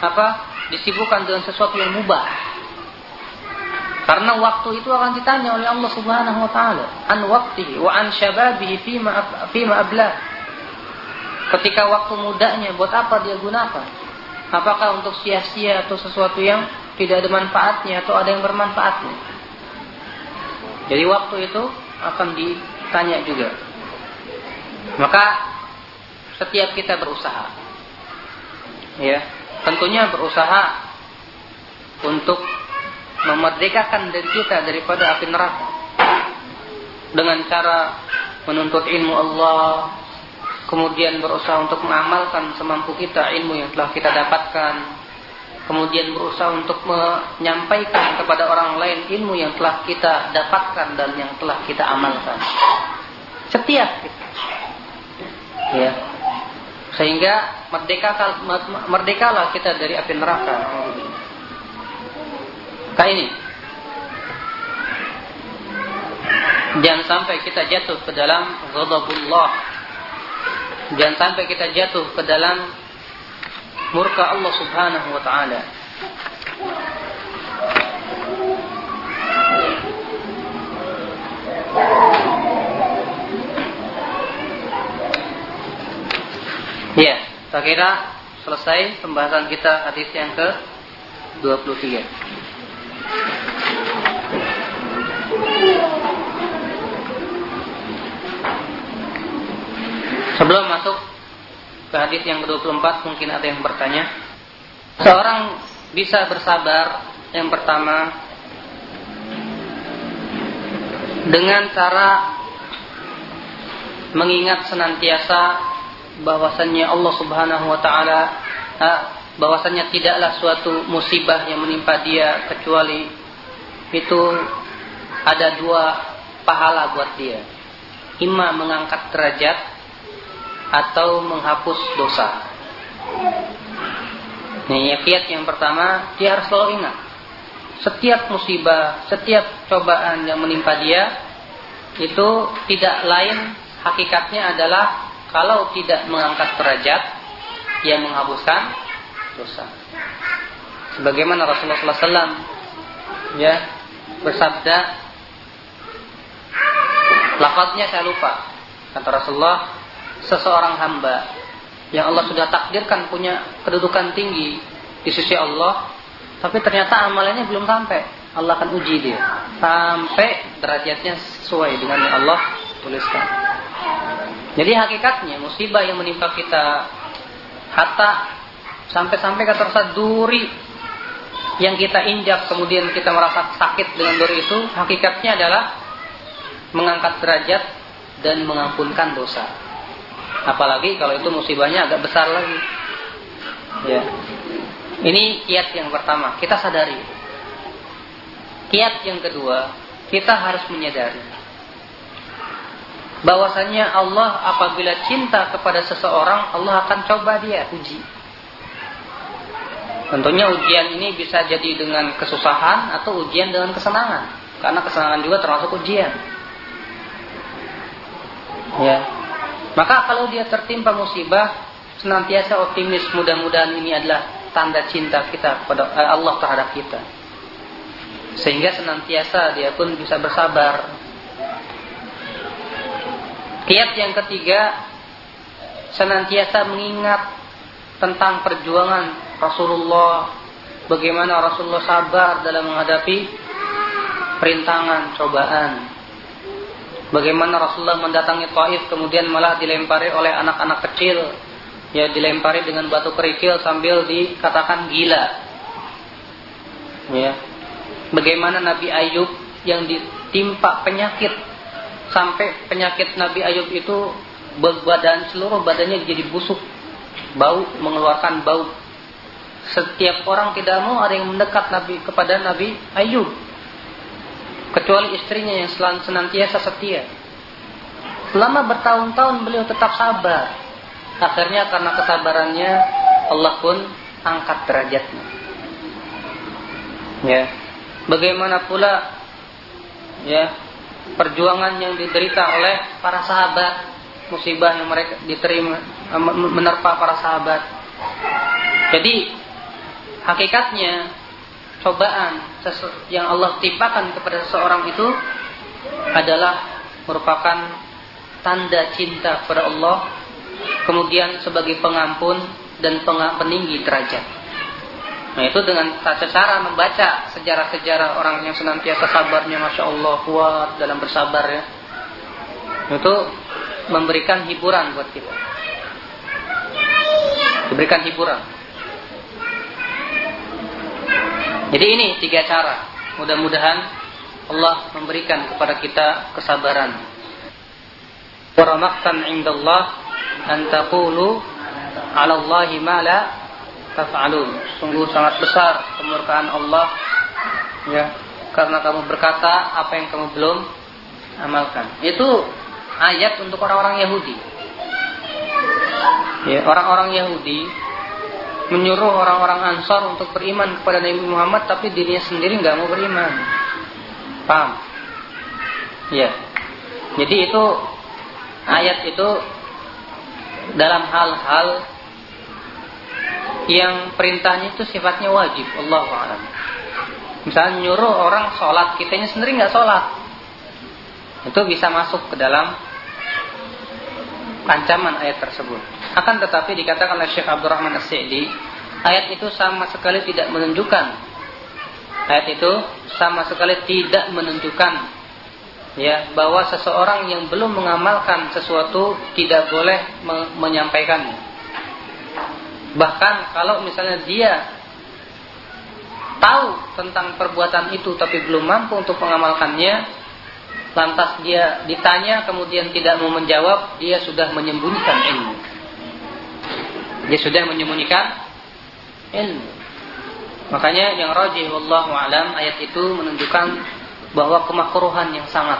B: apa disibukkan dengan sesuatu yang mubah. Karena waktu itu akan ditanya oleh Allah Subhanahu wa taala an waktihi wa an syababihi fima fima abla. Ketika waktu mudanya buat apa dia gunakan? Apakah untuk sia-sia atau sesuatu yang tidak ada manfaatnya atau ada yang bermanfaatnya? Jadi waktu itu akan ditanya juga. Maka setiap kita berusaha ya tentunya berusaha untuk memerdekakan diri kita daripada api neraka. Dengan cara menuntut ilmu Allah kemudian berusaha untuk mengamalkan semampu kita ilmu yang telah kita dapatkan kemudian berusaha untuk menyampaikan kepada orang lain ilmu yang telah kita dapatkan dan yang telah kita amalkan. Setiap ya sehingga merdeka merdekalah kita dari api neraka. Kayak ini. Jangan sampai kita jatuh ke dalam ghadabullah. Jangan sampai kita jatuh ke dalam murka Allah Subhanahu wa taala. Ya, saya kira selesai pembahasan kita hadis yang ke 23. Sebelum masuk ke hadis yang ke-24 mungkin ada yang bertanya. Seorang bisa bersabar yang pertama dengan cara mengingat senantiasa bahwasannya Allah Subhanahu wa taala bahwasannya tidaklah suatu musibah yang menimpa dia kecuali itu ada dua pahala buat dia. Ima mengangkat derajat atau menghapus dosa. Nih, kiat yang pertama, dia harus selalu ingat. Setiap musibah, setiap cobaan yang menimpa dia, itu tidak lain hakikatnya adalah kalau tidak mengangkat derajat yang menghapuskan dosa. Sebagaimana Rasulullah SAW ya bersabda, lafaznya saya lupa. Kata Rasulullah, seseorang hamba yang Allah sudah takdirkan punya kedudukan tinggi di sisi Allah, tapi ternyata amalannya belum sampai. Allah akan uji dia sampai derajatnya sesuai dengan yang Allah tuliskan. Jadi hakikatnya musibah yang menimpa kita hatta sampai-sampai kata rasa duri yang kita injak kemudian kita merasa sakit dengan duri itu hakikatnya adalah mengangkat derajat dan mengampunkan dosa. Apalagi kalau itu musibahnya agak besar lagi. Ya. Ini kiat yang pertama, kita sadari. Kiat yang kedua, kita harus menyadari bahwasanya Allah apabila cinta kepada seseorang Allah akan coba dia uji Tentunya ujian ini bisa jadi dengan kesusahan atau ujian dengan kesenangan. Karena kesenangan juga termasuk ujian. Ya. Maka kalau dia tertimpa musibah, senantiasa optimis. Mudah-mudahan ini adalah tanda cinta kita kepada eh, Allah terhadap kita. Sehingga senantiasa dia pun bisa bersabar. Kiat yang ketiga, senantiasa mengingat tentang perjuangan Rasulullah bagaimana Rasulullah sabar dalam menghadapi perintangan, cobaan. Bagaimana Rasulullah mendatangi Taif kemudian malah dilempari oleh anak-anak kecil. Ya dilempari dengan batu kerikil sambil dikatakan gila. Ya. Bagaimana Nabi Ayub yang ditimpa penyakit sampai penyakit Nabi Ayub itu badan seluruh badannya jadi busuk, bau mengeluarkan bau setiap orang tidak mau ada yang mendekat Nabi kepada Nabi Ayub kecuali istrinya yang senantiasa setia. Selama bertahun-tahun beliau tetap sabar. Akhirnya karena kesabarannya Allah pun angkat derajatnya. Ya. Bagaimana pula ya perjuangan yang diderita oleh para sahabat, musibah yang mereka diterima menerpa para sahabat. Jadi hakikatnya cobaan yang Allah timpakan kepada seseorang itu adalah merupakan tanda cinta kepada Allah kemudian sebagai pengampun dan peninggi derajat. Nah itu dengan cara membaca sejarah-sejarah orang yang senantiasa sabarnya Masya Allah kuat dalam bersabar ya. Itu memberikan hiburan buat kita. Diberikan hiburan. Jadi ini tiga cara. Mudah-mudahan Allah memberikan kepada kita kesabaran. Waramaktan indallah an taqulu 'ala Allahi ma la taf'alun. Sungguh sangat besar kemurkaan Allah ya karena kamu berkata apa yang kamu belum amalkan. Itu ayat untuk orang-orang Yahudi. Ya, orang-orang Yahudi menyuruh orang-orang Ansar untuk beriman kepada Nabi Muhammad tapi dirinya sendiri nggak mau beriman. Paham? Ya. Jadi itu ayat itu dalam hal-hal yang perintahnya itu sifatnya wajib Allah alam. Misalnya nyuruh orang sholat, kitanya sendiri nggak sholat, itu bisa masuk ke dalam ancaman ayat tersebut. Akan tetapi dikatakan oleh Syekh Abdurrahman As-Sa'di, ayat itu sama sekali tidak menunjukkan ayat itu sama sekali tidak menunjukkan ya bahwa seseorang yang belum mengamalkan sesuatu tidak boleh me menyampaikannya. Bahkan kalau misalnya dia tahu tentang perbuatan itu tapi belum mampu untuk mengamalkannya, lantas dia ditanya kemudian tidak mau menjawab, dia sudah menyembunyikan ilmu. Dia sudah menyembunyikan ilmu. Makanya yang rajih wallahu alam ayat itu menunjukkan bahwa kemakruhan yang sangat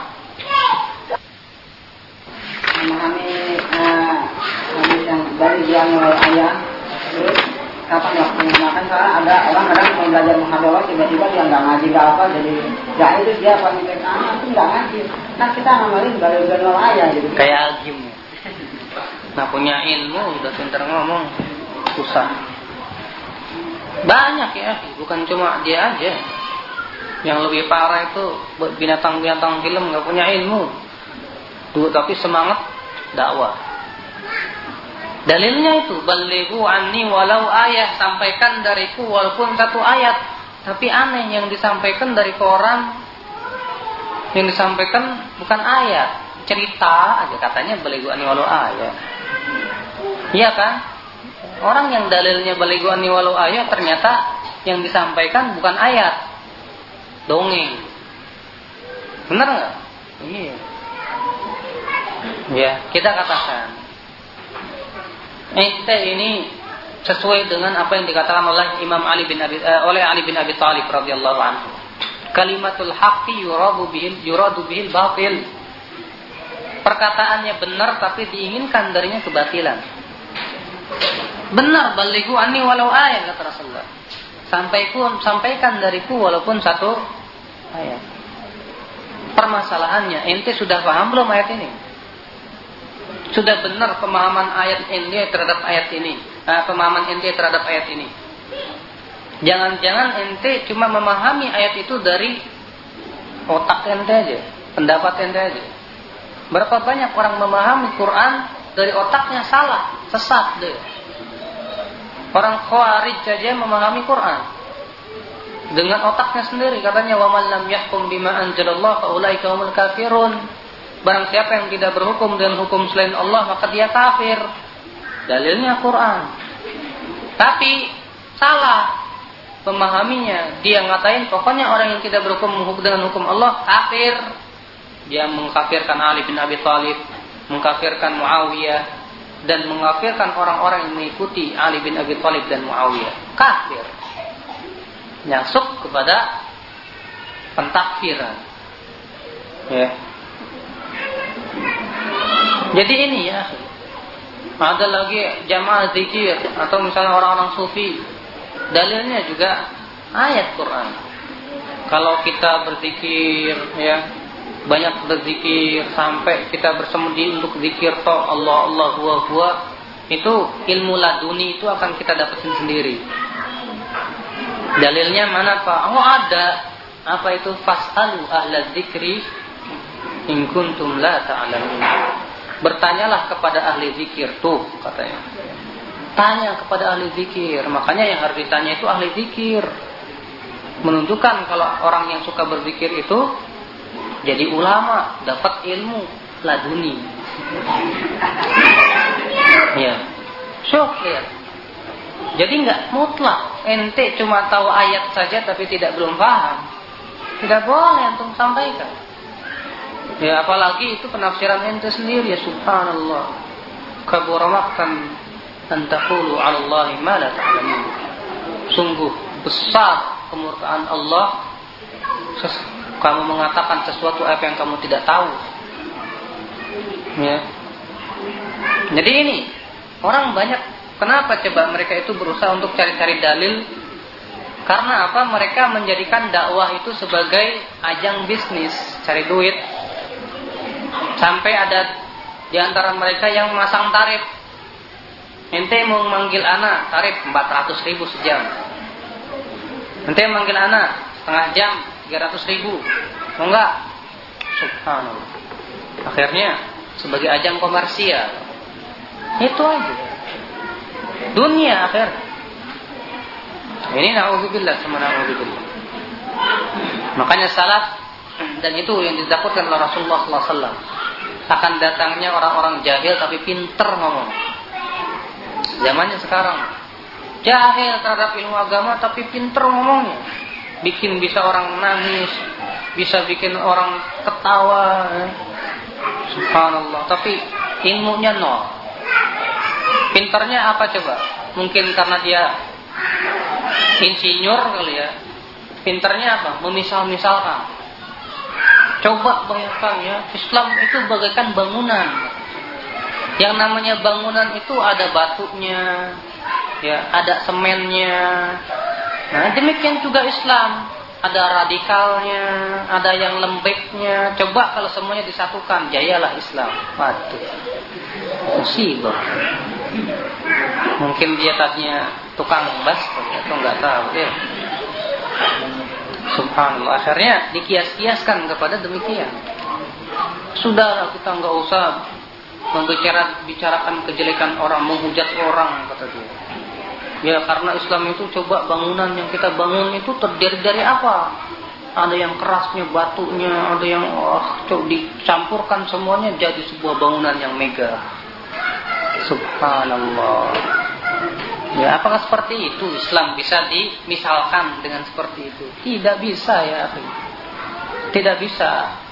A: memahami uh, yang dari dia mulai ayat kapan waktu menggunakan karena ada orang kadang mau belajar muhadawah tiba-tiba dia nggak ngaji gak apa jadi ya itu dia paling ah itu nggak ngaji nah kita ngamalin dari dari ayat gitu
B: kayak agim Nah punya ilmu udah pintar ngomong susah. Banyak ya, bukan cuma dia aja. Yang lebih parah itu binatang-binatang film nggak punya ilmu. Tuh, tapi semangat dakwah. Dalilnya itu balighu anni walau ayat sampaikan dariku walaupun satu ayat. Tapi aneh yang disampaikan dari koran yang disampaikan bukan ayat, cerita aja katanya balighu anni walau ayat. Iya kan? Orang yang dalilnya baliguani walau ayat ternyata yang disampaikan bukan ayat. Dongeng. Benar nggak? Iya. Ya, kita katakan. Ente ini sesuai dengan apa yang dikatakan oleh Imam Ali bin Abi eh, oleh Ali bin Abi Thalib radhiyallahu anhu. Kalimatul haqqi yuradu bihil yuradu bihil batil. Perkataannya benar tapi diinginkan darinya kebatilan Benar balighu anni walau ayat kata Rasulullah. Sampaikan sampaikan dariku walaupun satu ayat. Permasalahannya, ente sudah paham belum ayat ini? Sudah benar pemahaman ayat ente terhadap ayat ini? Nah, pemahaman ente terhadap ayat ini? Jangan-jangan ente cuma memahami ayat itu dari otak ente aja, pendapat ente aja. Berapa banyak orang memahami Quran dari otaknya salah, sesat deh. Orang Khawarij saja memahami Quran dengan otaknya sendiri katanya wa lam yahkum bima anzalallah fa ulaika kafirun. Barang siapa yang tidak berhukum dengan hukum selain Allah maka dia kafir. Dalilnya Quran. Tapi salah memahaminya. Dia ngatain pokoknya orang yang tidak berhukum dengan hukum Allah kafir. Dia mengkafirkan Ali bin Abi Thalib, mengkafirkan Muawiyah, dan mengafirkan orang-orang yang mengikuti Ali bin Abi Thalib dan Muawiyah. Kafir. Nyasuk kepada pentakfiran. Ya. Jadi ini ya. Ada lagi jamaah zikir atau misalnya orang-orang sufi. Dalilnya juga ayat Quran. Kalau kita berzikir ya banyak berzikir sampai kita bersemedi untuk zikir toh Allah Allah huwa huwa itu ilmu laduni itu akan kita dapetin sendiri dalilnya mana pak oh ada apa itu fasalu ahla zikri in kuntum la ta'lamun bertanyalah kepada ahli zikir tuh katanya tanya kepada ahli zikir makanya yang harus ditanya itu ahli zikir menunjukkan kalau orang yang suka berzikir itu jadi ulama, dapat ilmu laduni. Ya. Syukir. Jadi nggak mutlak. Ente cuma tahu ayat saja tapi tidak belum paham. Tidak boleh untuk sampaikan. Ya apalagi itu penafsiran ente sendiri ya subhanallah. Kaburamaktan antakulu ala Allah ma la. Sungguh besar kemurkaan Allah kamu mengatakan sesuatu apa yang kamu tidak tahu. Ya. Jadi ini orang banyak kenapa coba mereka itu berusaha untuk cari-cari dalil karena apa? Mereka menjadikan dakwah itu sebagai ajang bisnis, cari duit. Sampai ada di antara mereka yang masang tarif. Ente mau manggil anak, tarif 400 ribu sejam. Ente manggil anak, setengah jam, 300 ribu. Mau enggak subhanallah. Akhirnya sebagai ajang komersial. Itu aja. Dunia akhir. Ini naudzubillah sama naudzubillah. Makanya salaf dan itu yang ditakutkan oleh Rasulullah SAW akan datangnya orang-orang jahil tapi pinter ngomong zamannya sekarang jahil terhadap ilmu agama tapi pinter ngomongnya bikin bisa orang nangis, bisa bikin orang ketawa. Subhanallah. Tapi ilmunya nol. Pinternya apa coba? Mungkin karena dia insinyur kali ya. Pinternya apa? Memisal-misalkan. Coba bayangkan ya, Islam itu bagaikan bangunan. Yang namanya bangunan itu ada batunya, ya, ada semennya, Nah, demikian juga Islam. Ada radikalnya, ada yang lembeknya. Coba kalau semuanya disatukan, jayalah Islam. Waduh. Musibah. Mungkin dia tadinya tukang bas atau nggak tahu ya. Subhanallah. Akhirnya dikias-kiaskan kepada demikian. Sudahlah kita nggak usah membicara bicarakan kejelekan orang, menghujat orang kata dia. Ya karena Islam itu coba bangunan yang kita bangun itu terdiri dari apa? Ada yang kerasnya batunya, ada yang oh, coba dicampurkan semuanya jadi sebuah bangunan yang megah. Subhanallah. Ya, apakah seperti itu Islam bisa dimisalkan dengan seperti itu? Tidak bisa ya, Tidak bisa.